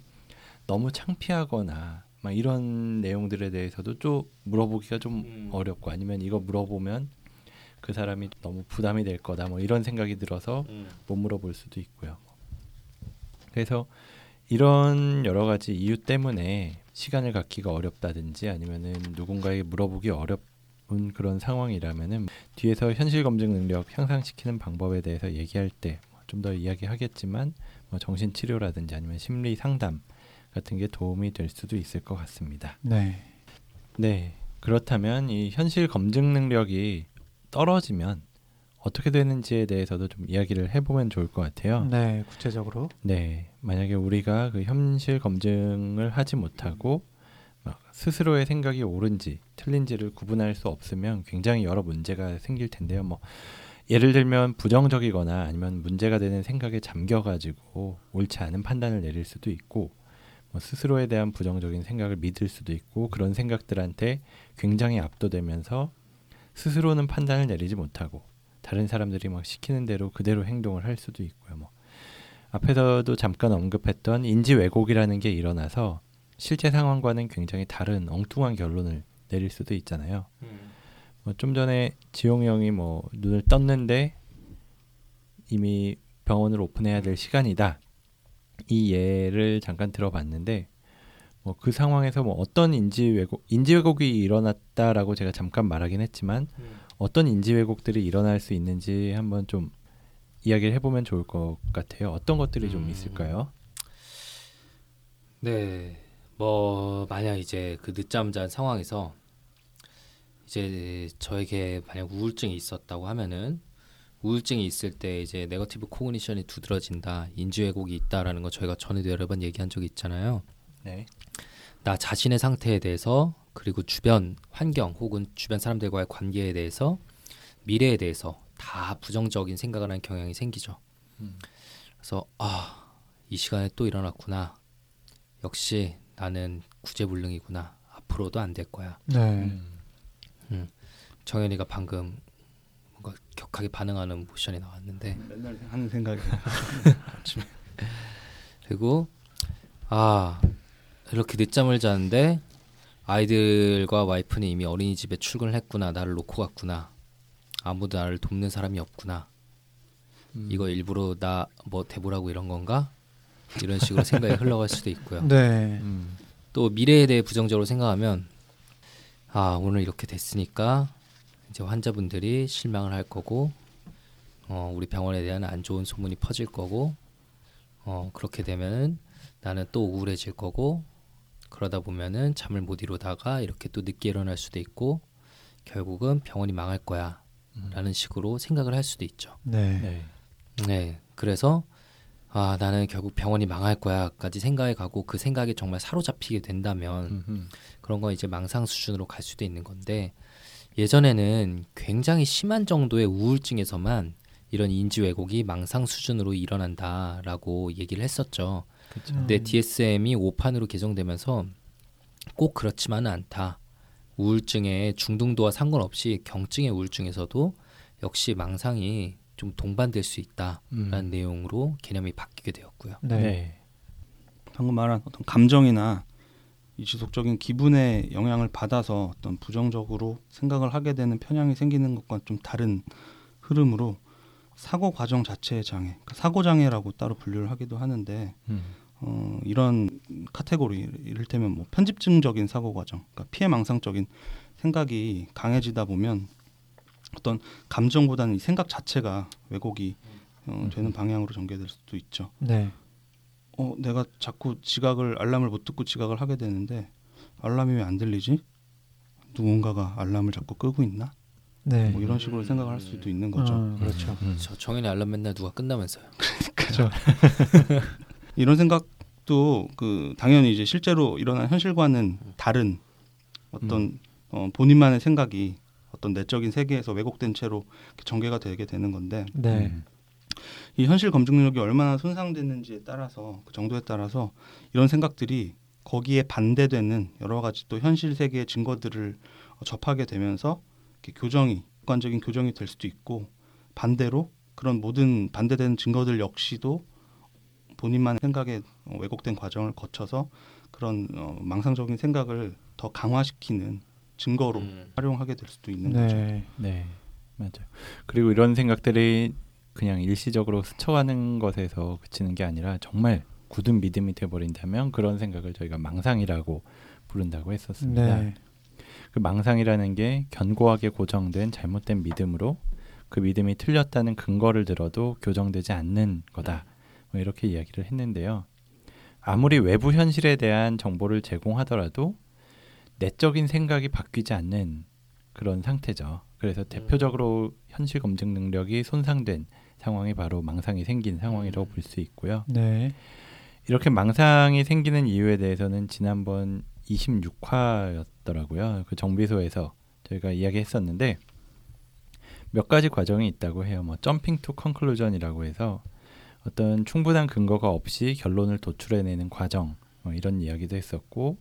너무 창피하거나 막 이런 내용들에 대해서도 좀 물어보기가 좀 음. 어렵고 아니면 이거 물어보면 그 사람이 너무 부담이 될 거다 뭐 이런 생각이 들어서 못 물어볼 수도 있고요. 그래서 이런 여러 가지 이유 때문에 시간을 갖기가 어렵다든지 아니면은 누군가에게 물어보기 어려운 그런 상황이라면은 뒤에서 현실 검증 능력 향상시키는 방법에 대해서 얘기할 때 좀 더 이야기하겠지만 뭐 정신 치료라든지 아니면 심리 상담 같은 게 도움이 될 수도 있을 것 같습니다. 네. 네. 그렇다면 이 현실 검증 능력이 떨어지면 어떻게 되는지에 대해서도 좀 이야기를 해보면 좋을 것 같아요. 네. 구체적으로. 네, 만약에 우리가 그 현실 검증을 하지 못하고 막 스스로의 생각이 옳은지 틀린지를 구분할 수 없으면 굉장히 여러 문제가 생길 텐데요. 뭐 예를 들면 부정적이거나 아니면 문제가 되는 생각에 잠겨가지고 옳지 않은 판단을 내릴 수도 있고 뭐 스스로에 대한 부정적인 생각을 믿을 수도 있고 그런 생각들한테 굉장히 압도되면서 스스로는 판단을 내리지 못하고 다른 사람들이 막 시키는 대로 그대로 행동을 할 수도 있고요. 뭐 앞에서도 잠깐 언급했던 인지 왜곡이라는 게 일어나서 실제 상황과는 굉장히 다른 엉뚱한 결론을 내릴 수도 있잖아요. 뭐좀 전에 지용이 형이 뭐 눈을 떴는데 이미 병원을 오픈해야 될 시간이다. 이 예를 잠깐 들어봤는데 뭐 그 상황에서 뭐 어떤 인지 왜곡 인지 왜곡이 일어났다라고 제가 잠깐 말하긴 했지만 어떤 인지 왜곡들이 일어날 수 있는지 한번 좀 이야기를 해보면 좋을 것 같아요. 어떤 것들이 좀 음. 있을까요? 네. 뭐 만약 이제 그 늦잠 잔 상황에서 이제 저에게 만약 우울증이 있었다고 하면은 우울증이 있을 때 이제 negative cognition이 두드러진다, 인지 왜곡이 있다라는 거 저희가 전에도 여러 번 얘기한 적이 있잖아요. 네. 나 자신의 상태에 대해서 그리고 주변 환경 혹은 주변 사람들과의 관계에 대해서 미래에 대해서 다 부정적인 생각을 하는 경향이 생기죠. 음. 그래서 아, 이 시간에 또 일어났구나. 역시 나는 구제불능이구나. 앞으로도 안 될 거야. 네. 음. 정현이가 방금 뭔가 격하게 반응하는 모션이 나왔는데 맨날 하는 생각이 그리고 아 이렇게 늦잠을 자는데 아이들과 와이프는 이미 어린이집에 출근을 했구나 나를 놓고 갔구나 아무도 나를 돕는 사람이 없구나 음. 이거 일부러 나 뭐 대보라고 이런 건가 이런 식으로 생각이 흘러갈 수도 있고요 네. 음. 또 미래에 대해 부정적으로 생각하면 아 오늘 이렇게 됐으니까 이제 환자분들이 실망을 할 거고 어, 우리 병원에 대한 안 좋은 소문이 퍼질 거고 어, 그렇게 되면은 나는 또 우울해질 거고 그러다 보면은 잠을 못 이루다가 이렇게 또 늦게 일어날 수도 있고 결국은 병원이 망할 거야 라는 식으로 생각을 할 수도 있죠. 네. 네. 네. 그래서 아 나는 결국 병원이 망할 거야까지 생각해 가고 그 생각에 정말 사로잡히게 된다면 음흠. 그런 건 이제 망상 수준으로 갈 수도 있는 건데 예전에는 굉장히 심한 정도의 우울증에서만 이런 인지 왜곡이 망상 수준으로 일어난다라고 얘기를 했었죠. 그쵸. 근데 음. DSM이 5판으로 개정되면서 꼭 그렇지만은 않다. 우울증의 중등도와 상관없이 경증의 우울증에서도 역시 망상이 좀 동반될 수 있다라는 음. 내용으로 개념이 바뀌게 되었고요. 네. 네. 방금 말한 어떤 감정이나 이 지속적인 기분에 영향을 받아서 어떤 부정적으로 생각을 하게 되는 편향이 생기는 것과 좀 다른 흐름으로 사고 과정 자체의 장애, 그러니까 사고 장애라고 따로 분류를 하기도 하는데 음. 어, 이런 카테고리 이를테면 뭐 편집증적인 사고 과정, 그러니까 피해 망상적인 생각이 강해지다 보면 어떤 감정보다는 이 생각 자체가 왜곡이 어, 되는 방향으로 전개될 수도 있죠. 네. 어, 내가 자꾸 지각을 알람을 못 듣고 지각을 하게 되는데 알람이 왜 안 들리지? 누군가가 알람을 자꾸 끄고 있나? 네. 뭐 이런 식으로 생각을 할 수도 있는 거죠. 어, 그렇죠. 음. 저 정현이 알람 맨날 누가 끝나면서요. 그렇죠. 이런 생각도 그 당연히 이제 실제로 일어난 현실과는 다른 어떤 어, 본인만의 생각이 어떤 내적인 세계에서 왜곡된 채로 전개가 되게 되는 건데 네. 음. 이 현실 검증 능력이 얼마나 손상됐는지에 따라서 그 정도에 따라서 이런 생각들이 거기에 반대되는 여러 가지 또 현실 세계의 증거들을 어, 접하게 되면서 이렇게 교정이 객관적인 교정이 될 수도 있고 반대로 그런 모든 반대되는 증거들 역시도 본인만의 생각에 어, 왜곡된 과정을 거쳐서 그런 어, 망상적인 생각을 더 강화시키는 증거로 음. 활용하게 될 수도 있는 거죠. 네. 네, 맞아요. 그리고 이런 생각들이 그냥 일시적으로 스쳐가는 것에서 그치는 게 아니라 정말 굳은 믿음이 돼버린다면 그런 생각을 저희가 망상이라고 부른다고 했었습니다. 네. 그 망상이라는 게 견고하게 고정된 잘못된 믿음으로 그 믿음이 틀렸다는 근거를 들어도 교정되지 않는 거다. 뭐 이렇게 이야기를 했는데요. 아무리 외부 현실에 대한 정보를 제공하더라도 내적인 생각이 바뀌지 않는 그런 상태죠. 그래서 대표적으로 현실 검증 능력이 손상된 상황이 바로 망상이 생긴 상황이라고 볼 수 있고요. 네. 이렇게 망상이 생기는 이유에 대해서는 지난번 26화였더라고요. 그 정비소에서 저희가 이야기했었는데 몇 가지 과정이 있다고 해요. 뭐 jumping to conclusion이라고 해서 어떤 충분한 근거가 없이 결론을 도출해내는 과정 뭐 이런 이야기도 했었고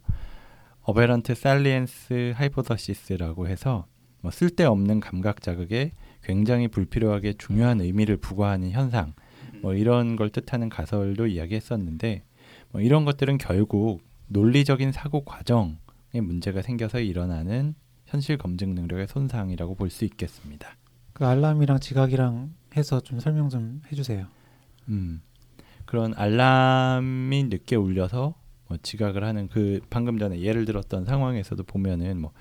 aberrant salience hypothesis라고 해서 뭐 쓸데없는 감각 자극에 굉장히 불필요하게 중요한 의미를 부과하는 현상 뭐 이런 걸 뜻하는 가설도 이야기했었는데 뭐 이런 것들은 결국 논리적인 사고 과정에 문제가 생겨서 일어나는 현실 검증 능력의 손상이라고 볼 수 있겠습니다. 그 알람이랑 지각이랑 해서 좀 설명 좀 해주세요. 음, 그런 알람이 늦게 울려서 뭐 지각을 하는 그 방금 전에 예를 들었던 상황에서도 보면은 뭐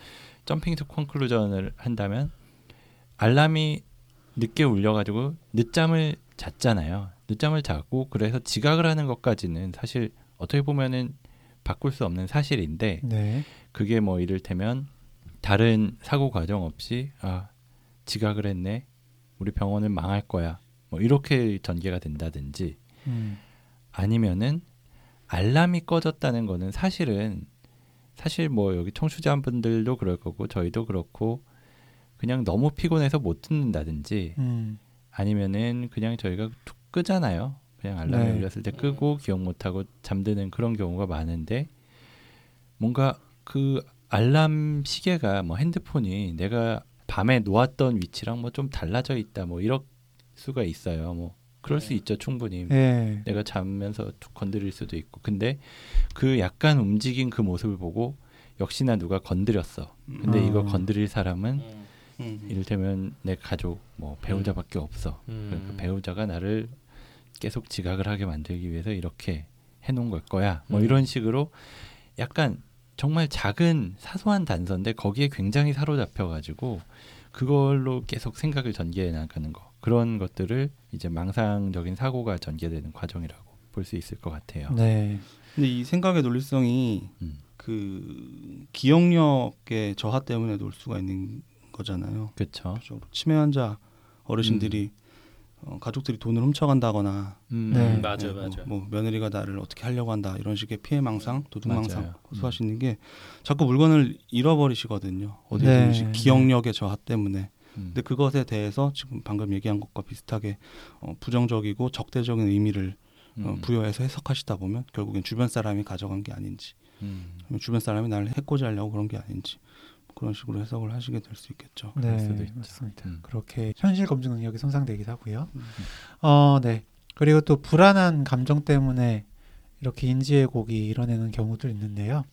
jumping to conclusion을 한다면 알람이 늦게 울려가지고 늦잠을 잤잖아요. 늦잠을 자고 그래서 지각을 하는 것까지는 사실 어떻게 보면은 바꿀 수 없는 사실인데 네. 그게 뭐 이를테면 다른 사고 과정 없이 아 지각을 했네 우리 병원은 망할 거야 뭐 이렇게 전개가 된다든지 음. 아니면은 알람이 꺼졌다는 거는 사실은 사실 뭐 여기 청취자분들도 그럴 거고 저희도 그렇고 그냥 너무 피곤해서 못 듣는다든지 음. 아니면은 그냥 저희가 툭 끄잖아요. 그냥 알람이 네. 울렸을 때 끄고 기억 못 하고 잠드는 그런 경우가 많은데 뭔가 그 알람 시계가 뭐 핸드폰이 내가 밤에 놓았던 위치랑 뭐 좀 달라져 있다 뭐 이럴 수가 있어요. 뭐 그럴 수 있죠 충분히. 네. 내가 자면서 툭 건드릴 수도 있고 근데 그 약간 움직인 그 모습을 보고 역시나 누가 건드렸어. 근데 음. 이거 건드릴 사람은 음. 이를테면 내 가족 뭐 배우자밖에 없어. 음. 그 배우자가 나를 계속 지각을 하게 만들기 위해서 이렇게 해놓은 걸 거야. 뭐 음. 이런 식으로 약간 정말 작은 사소한 단서인데 거기에 굉장히 사로잡혀 가지고 그걸로 계속 생각을 전개해 나가는 거 그런 것들을 이제 망상적인 사고가 전개되는 과정이라고 볼 수 있을 것 같아요. 네. 근데 이 생각의 논리성이 음. 그 기억력의 저하 때문에 놀 수가 있는 거잖아요. 그렇죠. 치매 환자 어르신들이 어, 가족들이 돈을 훔쳐간다거나 음, 네. 음, 맞아요, 뭐, 맞아요. 뭐 며느리가 나를 어떻게 하려고 한다 이런 식의 피해 망상, 도둑 망상 맞아요. 호소하시는 게 자꾸 물건을 잃어버리시거든요. 어디 네. 든지 기억력의 저하 때문에. 음. 근데 그것에 대해서 지금 방금 얘기한 것과 비슷하게 어, 부정적이고 적대적인 의미를 어, 음. 부여해서 해석하시다 보면 결국엔 주변 사람이 가져간 게 아닌지, 음. 주변 사람이 나를 해코지 하려고 그런 게 아닌지 그런 식으로 해석을 하시게 될 수 있겠죠. 네, 수도 있죠. 맞습니다. 음. 그렇게 현실 검증 능력이 손상되기도 하고요. 음. 어, 네. 그리고 또 불안한 감정 때문에 이렇게 인지왜곡이 일어나는 경우도 있는데요.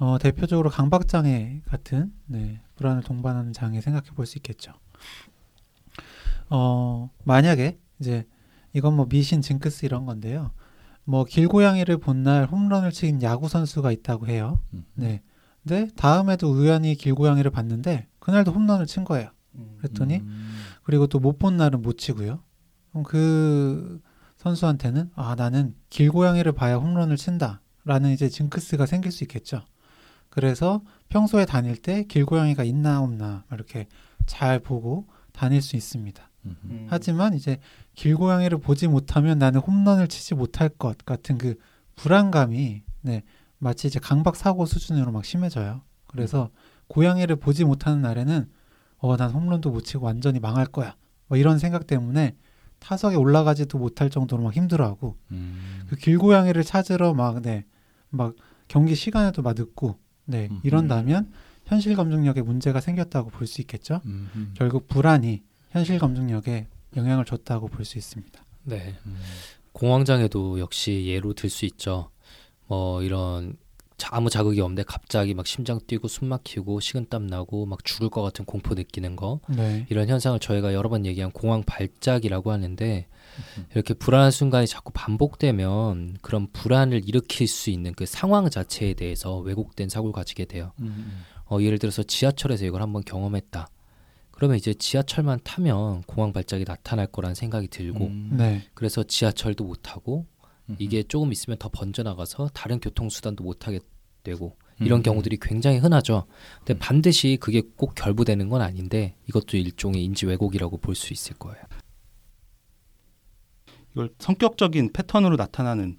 어, 대표적으로 강박장애 같은 네, 불안을 동반하는 장애 생각해 볼 수 있겠죠. 어, 만약에 이제 이건 뭐 미신 징크스 이런 건데요. 뭐 길고양이를 본 날 홈런을 친 야구 선수가 있다고 해요. 음. 네. 근데 다음에도 우연히 길고양이를 봤는데 그날도 홈런을 친 거예요. 그랬더니 음. 그리고 또 못 본 날은 못 치고요. 그럼 그 선수한테는 아 나는 길고양이를 봐야 홈런을 친다라는 이제 징크스가 생길 수 있겠죠. 그래서 평소에 다닐 때 길고양이가 있나 없나 이렇게 잘 보고 다닐 수 있습니다. 음. 하지만 이제 길고양이를 보지 못하면 나는 홈런을 치지 못할 것 같은 그 불안감이 네 마치 이제 강박 사고 수준으로 막 심해져요. 그래서 고양이를 보지 못하는 날에는 어 난 홈런도 못 치고 완전히 망할 거야. 뭐 이런 생각 때문에 타석에 올라가지도 못할 정도로 막 힘들어하고 음. 그 길고양이를 찾으러 막 네 막 경기 시간에도 막 늦고 네 음. 이런다면 현실 감정력에 문제가 생겼다고 볼 수 있겠죠. 음. 음. 결국 불안이 현실 감정력에 영향을 줬다고 볼 수 있습니다. 네. 음. 공황장애도 역시 예로 들 수 있죠. 뭐 이런 자- 아무 자극이 없는데 갑자기 막 심장 뛰고 숨 막히고 식은땀 나고 막 죽을 것 같은 공포 느끼는 거 네. 이런 현상을 저희가 여러 번 얘기한 공황 발작이라고 하는데 음. 이렇게 불안한 순간이 자꾸 반복되면 그런 불안을 일으킬 수 있는 그 상황 자체에 대해서 왜곡된 사고를 가지게 돼요. 음. 어, 예를 들어서 지하철에서 이걸 한번 경험했다. 그러면 이제 지하철만 타면 공황 발작이 나타날 거란 생각이 들고 음. 네. 그래서 지하철도 못 타고 음. 이게 조금 있으면 더 번져나가서 다른 교통수단도 못 타게 되고 이런 음. 경우들이 굉장히 흔하죠. 근데 음. 반드시 그게 꼭 결부되는 건 아닌데 이것도 일종의 인지 왜곡이라고 볼 수 있을 거예요. 이걸 성격적인 패턴으로 나타나는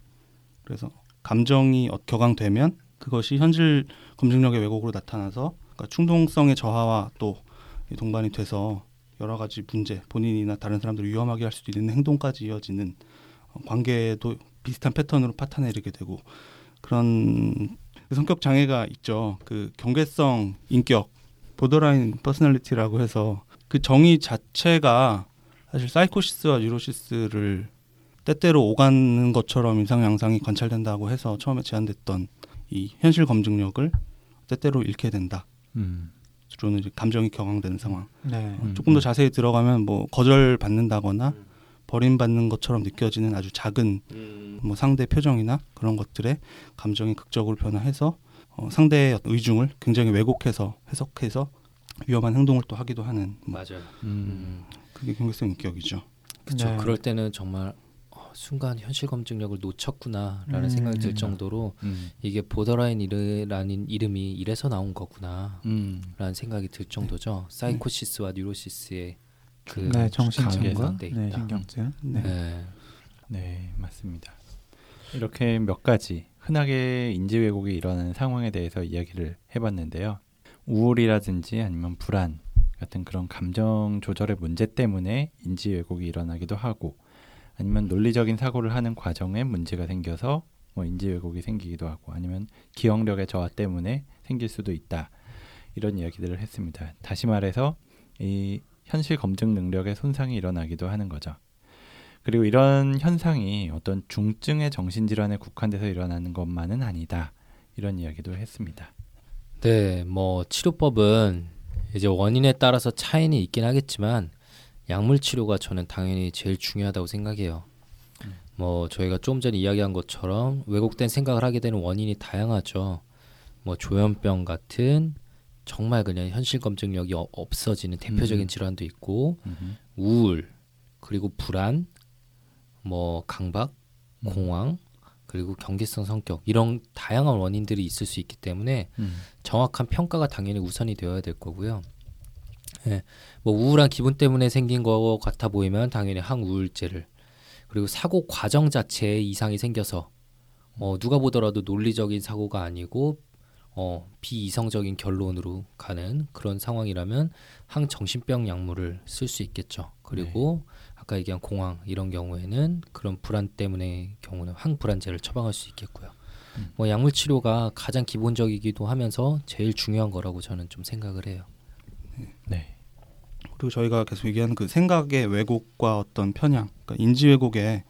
그래서 감정이 어- 격앙되면 그것이 현실 검증력의 왜곡으로 나타나서 그러니까 충동성의 저하와 또 이 동반이 돼서 여러 가지 문제 본인이나 다른 사람들을 위험하게 할 수도 있는 행동까지 이어지는 어, 관계도 비슷한 패턴으로 파탄내리게 되고 그런 그 성격 장애가 있죠. 그 경계성 인격 borderline personality라고 해서 그 정의 자체가 사실 psychosis와 neurosis를 때때로 오가는 것처럼 이상 양상이 관찰된다고 해서 처음에 제안됐던 이 현실 검증력을 때때로 잃게 된다. 음. 주로는 이제 감정이 격앙되는 상황. 네. 음. 조금 더 자세히 들어가면 뭐 거절 받는다거나 버림받는 것처럼 느껴지는 아주 작은 뭐 상대 표정이나 그런 것들에 감정이 극적으로 변화해서 어, 상대의 의중을 굉장히 왜곡해서 해석해서 위험한 행동을 또 하기도 하는 뭐 맞아요. 음. 그게 경계성 인격이죠. 그렇죠. 네. 그럴 때는 정말 어, 순간 현실 검증력을 놓쳤구나라는 음. 생각이 들 음. 정도로 음. 이게 borderline이라는 이름이 이래서 나온 거구나라는 음. 생각이 들 정도죠. psychosis와 neurosis의 그 네, 정신증과 네. 신경증. 네. 네. 네, 맞습니다. 이렇게 몇 가지 흔하게 인지 왜곡이 일어나는 상황에 대해서 이야기를 해봤는데요. 우울이라든지 아니면 불안 같은 그런 감정 조절의 문제 때문에 인지 왜곡이 일어나기도 하고 아니면 논리적인 사고를 하는 과정에 문제가 생겨서 뭐 인지 왜곡이 생기기도 하고 아니면 기억력의 저하 때문에 생길 수도 있다. 이런 이야기들을 했습니다. 다시 말해서 이 현실 검증 능력의 손상이 일어나기도 하는 거죠. 그리고 이런 현상이 어떤 중증의 정신질환에 국한돼서 일어나는 것만은 아니다. 이런 이야기도 했습니다. 네, 뭐 치료법은 이제 원인에 따라서 차이는 있긴 하겠지만 약물 치료가 저는 당연히 제일 중요하다고 생각해요. 음. 뭐 저희가 좀 전에 이야기한 것처럼 왜곡된 생각을 하게 되는 원인이 다양하죠. 뭐 조현병 같은 정말 그냥 현실 검증력이 어- 없어지는 대표적인 음. 질환도 있고 음흠. 우울 그리고 불안 뭐 강박 음. 공황 그리고 경계성 성격 이런 다양한 원인들이 있을 수 있기 때문에 음. 정확한 평가가 당연히 우선이 되어야 될 거고요. 예, 뭐 우울한 기분 때문에 생긴 것 같아 보이면 당연히 항우울제를 그리고 사고 과정 자체에 이상이 생겨서 어, 누가 보더라도 논리적인 사고가 아니고 어, 비이성적인 결론으로 가는 그런 상황이라면 항정신병 약물을 쓸 수 있겠죠. 그리고 아까 얘기한 공황 이런 경우에는 그런 불안 때문에 경우는 항불안제를 처방할 수 있겠고요. 음. 뭐 약물 치료가 가장 기본적이기도 하면서 제일 중요한 거라고 저는 좀 생각을 해요. 네. 그리고 저희가 계속 얘기하는 그 생각의 왜곡과 어떤 편향, 그러니까 인지 왜곡에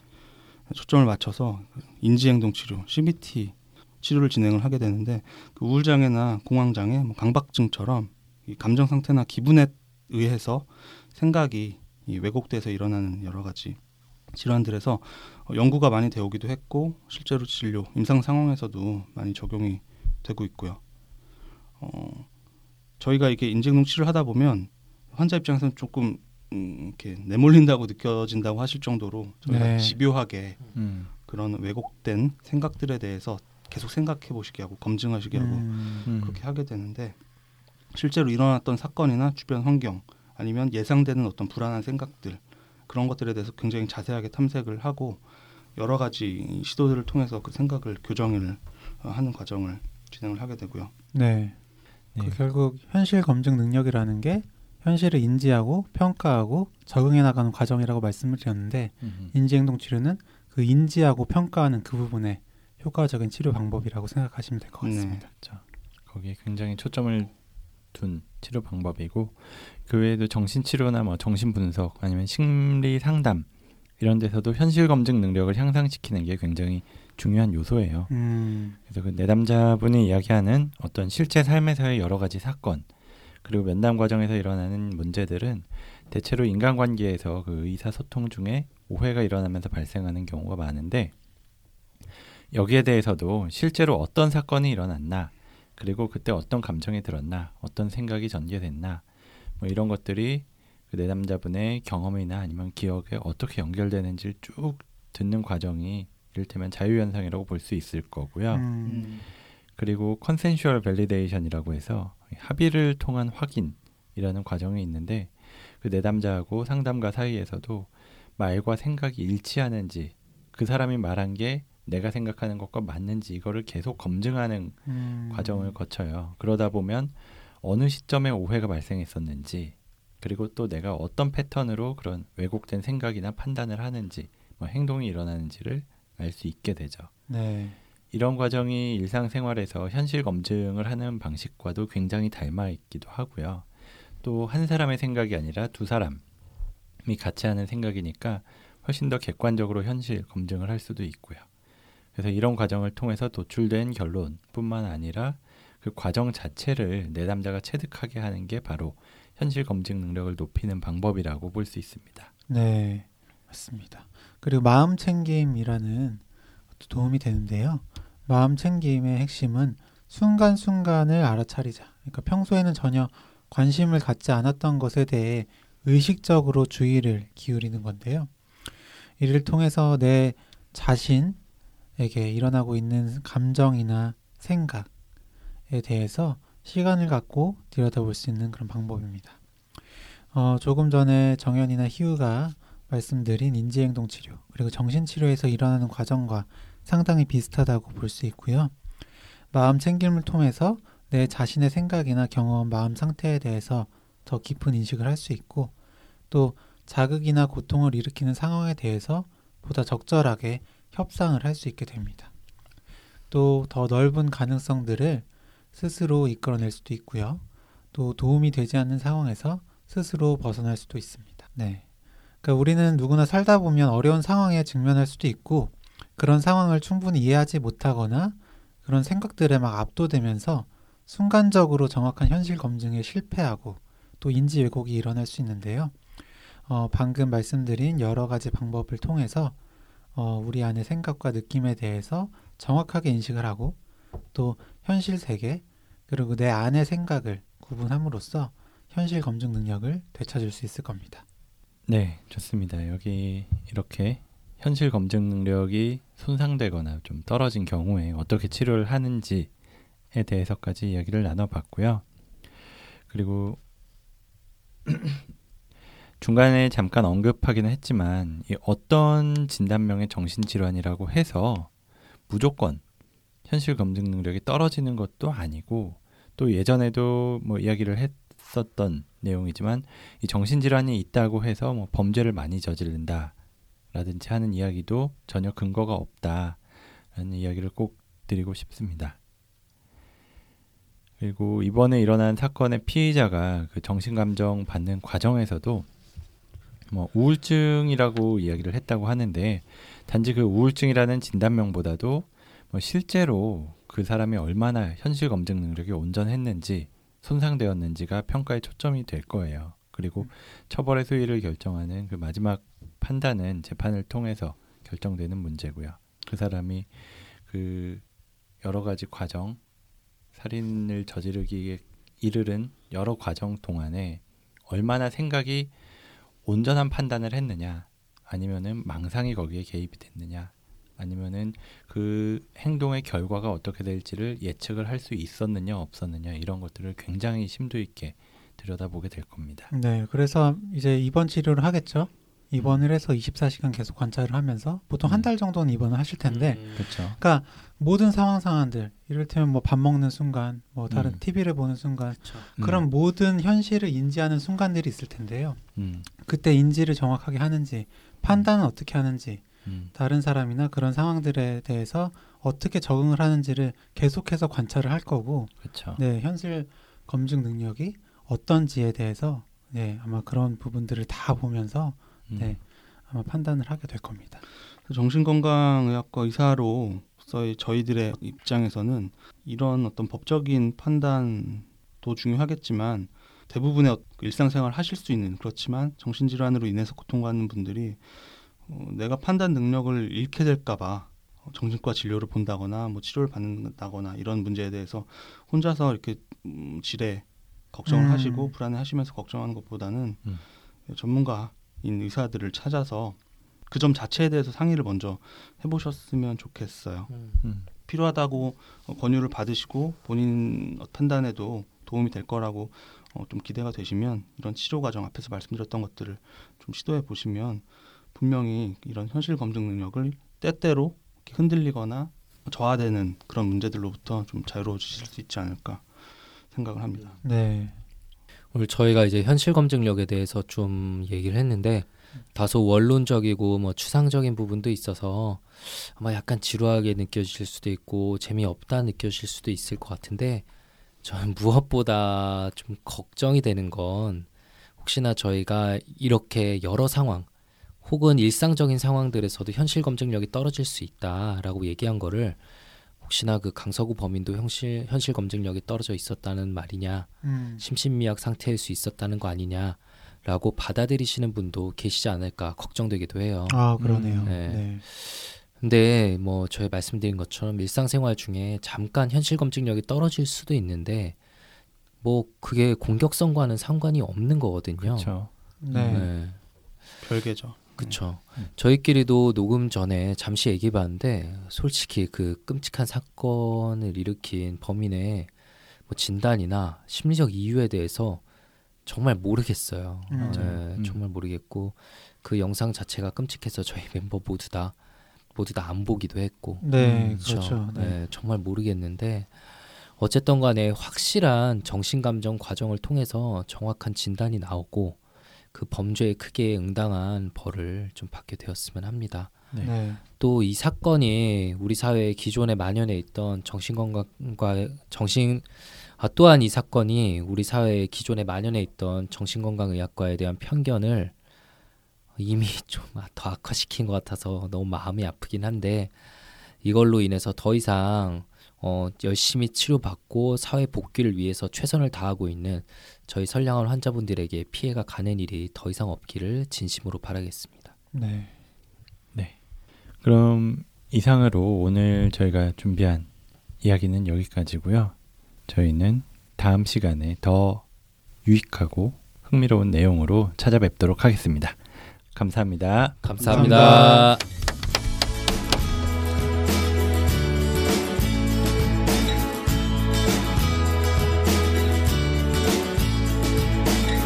초점을 맞춰서 인지행동 치료 (CBT) 치료를 진행을 하게 되는데 그 우울 장애나 공황 장애, 뭐 강박증처럼 이 감정 상태나 기분에 의해서 생각이 이 왜곡돼서 일어나는 여러 가지 질환들에서 어, 연구가 많이 되오기도 했고 실제로 진료 임상 상황에서도 많이 적용이 되고 있고요. 어, 저희가 이게 인지행동 치료를 하다 보면 환자 입장에서는 조금 음, 이렇게 내몰린다고 느껴진다고 하실 정도로 저희가 네. 집요하게 음. 그런 왜곡된 생각들에 대해서 계속 생각해 보시게 하고 검증하시게 하고 음, 음. 그렇게 하게 되는데 실제로 일어났던 사건이나 주변 환경 아니면 예상되는 어떤 불안한 생각들 그런 것들에 대해서 굉장히 자세하게 탐색을 하고 여러 가지 시도들을 통해서 그 생각을 교정을 어, 하는 과정을 진행을 하게 되고요. 네. 네. 그 결국 현실 검증 능력이라는 게 현실을 인지하고 평가하고 적응해 나가는 과정이라고 말씀을 드렸는데 음. 인지행동 치료는 그 인지하고 평가하는 그 부분에 효과적인 치료 방법이라고 생각하시면 될것 네. 같습니다. 거기에 굉장히 초점을 둔 치료 방법이고 그 외에도 정신 치료나 뭐 정신 분석 아니면 심리 상담 이런 데서도 현실 검증 능력을 향상시키는 게 굉장히 중요한 요소예요. 음, 그래서 그 내담자분이 이야기하는 어떤 실제 삶에서의 여러 가지 사건 그리고 면담 과정에서 일어나는 문제들은 대체로 인간관계에서 그 의사소통 중에 오해가 일어나면서 발생하는 경우가 많은데 여기에 대해서도 실제로 어떤 사건이 일어났나 그리고 그때 어떤 감정이 들었나 어떤 생각이 전개됐나 뭐 이런 것들이 그 내담자분의 경험이나 아니면 기억에 어떻게 연결되는지를 쭉 듣는 과정이 이를테면 자유연상이라고 볼 수 있을 거고요. 음, 그리고 consensual validation이라고 해서 합의를 통한 확인이라는 과정이 있는데 그 내담자하고 상담가 사이에서도 말과 생각이 일치하는지 그 사람이 말한 게 내가 생각하는 것과 맞는지 이거를 계속 검증하는 음, 과정을 거쳐요. 그러다 보면 어느 시점에 오해가 발생했었는지 그리고 또 내가 어떤 패턴으로 그런 왜곡된 생각이나 판단을 하는지 뭐 행동이 일어나는지를 알 수 있게 되죠. 네, 이런 과정이 일상생활에서 현실 검증을 하는 방식과도 굉장히 닮아 있기도 하고요. 또 한 사람의 생각이 아니라 두 사람이 같이 하는 생각이니까 훨씬 더 객관적으로 현실 검증을 할 수도 있고요. 그래서 이런 과정을 통해서 도출된 결론뿐만 아니라 그 과정 자체를 내담자가 체득하게 하는 게 바로 현실 검증 능력을 높이는 방법이라고 볼 수 있습니다. 네, 맞습니다. 그리고 마음 챙김이라는 도움이 되는데요. 마음 챙김의 핵심은 순간순간을 알아차리자. 그러니까 평소에는 전혀 관심을 갖지 않았던 것에 대해 의식적으로 주의를 기울이는 건데요. 이를 통해서 내 자신 에게 일어나고 있는 감정이나 생각에 대해서 시간을 갖고 들여다볼 수 있는 그런 방법입니다. 어, 조금 전에 정연이나 희우가 말씀드린 인지행동 치료 그리고 정신치료에서 일어나는 과정과 상당히 비슷하다고 볼 수 있고요. 마음 챙김을 통해서 내 자신의 생각이나 경험, 마음 상태에 대해서 더 깊은 인식을 할 수 있고 또 자극이나 고통을 일으키는 상황에 대해서 보다 적절하게 협상을 할 수 있게 됩니다. 또 더 넓은 가능성들을 스스로 이끌어낼 수도 있고요. 또 도움이 되지 않는 상황에서 스스로 벗어날 수도 있습니다. 네. 그러니까 우리는 누구나 살다 보면 어려운 상황에 직면할 수도 있고 그런 상황을 충분히 이해하지 못하거나 그런 생각들에 막 압도되면서 순간적으로 정확한 현실 검증에 실패하고 또 인지 왜곡이 일어날 수 있는데요. 어, 방금 말씀드린 여러 가지 방법을 통해서 어, 우리 안의 생각과 느낌에 대해서 정확하게 인식을 하고 또 현실 세계 그리고 내 안의 생각을 구분함으로써 현실 검증 능력을 되찾을 수 있을 겁니다. 네, 좋습니다. 여기 이렇게 현실 검증 능력이 손상되거나 좀 떨어진 경우에 어떻게 치료를 하는지에 대해서까지 이야기를 나눠봤고요. 그리고 중간에 잠깐 언급하기는 했지만 이 어떤 진단명의 정신질환이라고 해서 무조건 현실 검증 능력이 떨어지는 것도 아니고 또 예전에도 뭐 이야기를 했었던 내용이지만 이 정신질환이 있다고 해서 뭐 범죄를 많이 저지른다라든지 하는 이야기도 전혀 근거가 없다라는 이야기를 꼭 드리고 싶습니다. 그리고 이번에 일어난 사건의 피의자가 그 정신감정 받는 과정에서도 뭐 우울증이라고 이야기를 했다고 하는데 단지 그 우울증이라는 진단명보다도 뭐 실제로 그 사람이 얼마나 현실 검증 능력이 온전했는지 손상되었는지가 평가에 초점이 될 거예요. 그리고 처벌의 수위를 결정하는 그 마지막 판단은 재판을 통해서 결정되는 문제고요. 그 사람이 그 여러 가지 과정 살인을 저지르기에 이르른 여러 과정 동안에 얼마나 생각이 온전한 판단을 했느냐 아니면은 망상이 거기에 개입이 됐느냐 아니면은 그 행동의 결과가 어떻게 될지를 예측을 할 수 있었느냐 없었느냐 이런 것들을 굉장히 심도 있게 들여다보게 될 겁니다. 네, 그래서 이제 입원 치료를 하겠죠. 입원을 해서 24시간 계속 관찰을 하면서 보통 한 음. 달 정도는 입원을 하실 텐데, 음. 그렇죠. 그러니까 모든 상황 상황들, 이를테면 뭐 밥 먹는 순간, 뭐 다른 음. TV를 보는 순간, 그쵸. 그런 모든 현실을 인지하는 순간들이 있을 텐데요. 음, 그때 인지를 정확하게 하는지, 판단은 어떻게 하는지, 음, 다른 사람이나 그런 상황들에 대해서 어떻게 적응을 하는지를 계속해서 관찰을 할 거고, 그렇죠. 네, 현실 검증 능력이 어떤지에 대해서 네, 아마 그런 부분들을 다 보면서 음, 네, 아마 판단을 하게 될 겁니다. 정신건강의학과 의사로서의 저희들의 입장에서는 이런 어떤 법적인 판단도 중요하겠지만 대부분의 어- 일상생활 하실 수 있는 그렇지만 정신질환으로 인해서 고통받는 분들이 어, 내가 판단 능력을 잃게 될까봐 어, 정신과 진료를 본다거나 뭐 치료를 받는다거나 이런 문제에 대해서 혼자서 이렇게 음, 지레 걱정을 음. 하시고 불안해하시면서 걱정하는 것보다는 음. 전문가인 의사들을 찾아서 그 점 자체에 대해서 상의를 먼저 해보셨으면 좋겠어요. 음. 음, 필요하다고 어, 권유를 받으시고 본인 판단에도 도움이 될 거라고 어, 좀 기대가 되시면 이런 치료 과정 앞에서 말씀드렸던 것들을 좀 시도해 보시면 분명히 이런 현실 검증 능력을 때때로 흔들리거나 저하되는 그런 문제들로부터 좀 자유로워지실 수 있지 않을까 생각을 합니다. 네, 오늘 저희가 이제 현실 검증력에 대해서 좀 얘기를 했는데 다소 원론적이고 뭐 추상적인 부분도 있어서 아마 약간 지루하게 느껴질 수도 있고 재미없다 느껴질 수도 있을 것 같은데 저는 무엇보다 좀 걱정이 되는 건 혹시나 저희가 이렇게 여러 상황 혹은 일상적인 상황들에서도 현실 검증력이 떨어질 수 있다라고 얘기한 거를 혹시나 그 강서구 범인도 현실 현실 검증력이 떨어져 있었다는 말이냐 음, 심신미약 상태일 수 있었다는 거 아니냐라고 받아들이시는 분도 계시지 않을까 걱정되기도 해요. 아 그러네요. 음, 네. 네. 근데 뭐 저희 말씀드린 것처럼 일상생활 중에 잠깐 현실 검증력이 떨어질 수도 있는데 뭐 그게 공격성과는 상관이 없는 거거든요. 그렇죠. 네. 네. 별개죠. 그쵸. 음. 저희끼리도 녹음 전에 잠시 얘기해봤는데 솔직히 그 끔찍한 사건을 일으킨 범인의 뭐 진단이나 심리적 이유에 대해서 정말 모르겠어요. 음. 네, 음. 정말 모르겠고 그 영상 자체가 끔찍해서 저희 멤버 모두 다 모두 다 안 보기도 했고 네, 음, 그렇죠. 네. 네, 정말 모르겠는데 어쨌든 간에 확실한 정신 감정 과정을 통해서 정확한 진단이 나오고 그 범죄에 크게 응당한 벌을 좀 받게 되었으면 합니다. 네. 네. 또이 사건이 우리 사회에 기존에 만연해 있던 정신건강과 정신 아, 또한 이 사건이 우리 사회에 기존에 만연해 있던 정신건강의학과에 대한 편견을 이미 좀 더 악화시킨 것 같아서 너무 마음이 아프긴 한데 이걸로 인해서 더 이상 어, 열심히 치료받고 사회 복귀를 위해서 최선을 다하고 있는 저희 선량한 환자분들에게 피해가 가는 일이 더 이상 없기를 진심으로 바라겠습니다. 네. 그럼 이상으로 오늘 저희가 준비한 이야기는 여기까지고요. 저희는 다음 시간에 더 유익하고 흥미로운 내용으로 찾아뵙도록 하겠습니다. 감사합니다. 감사합니다.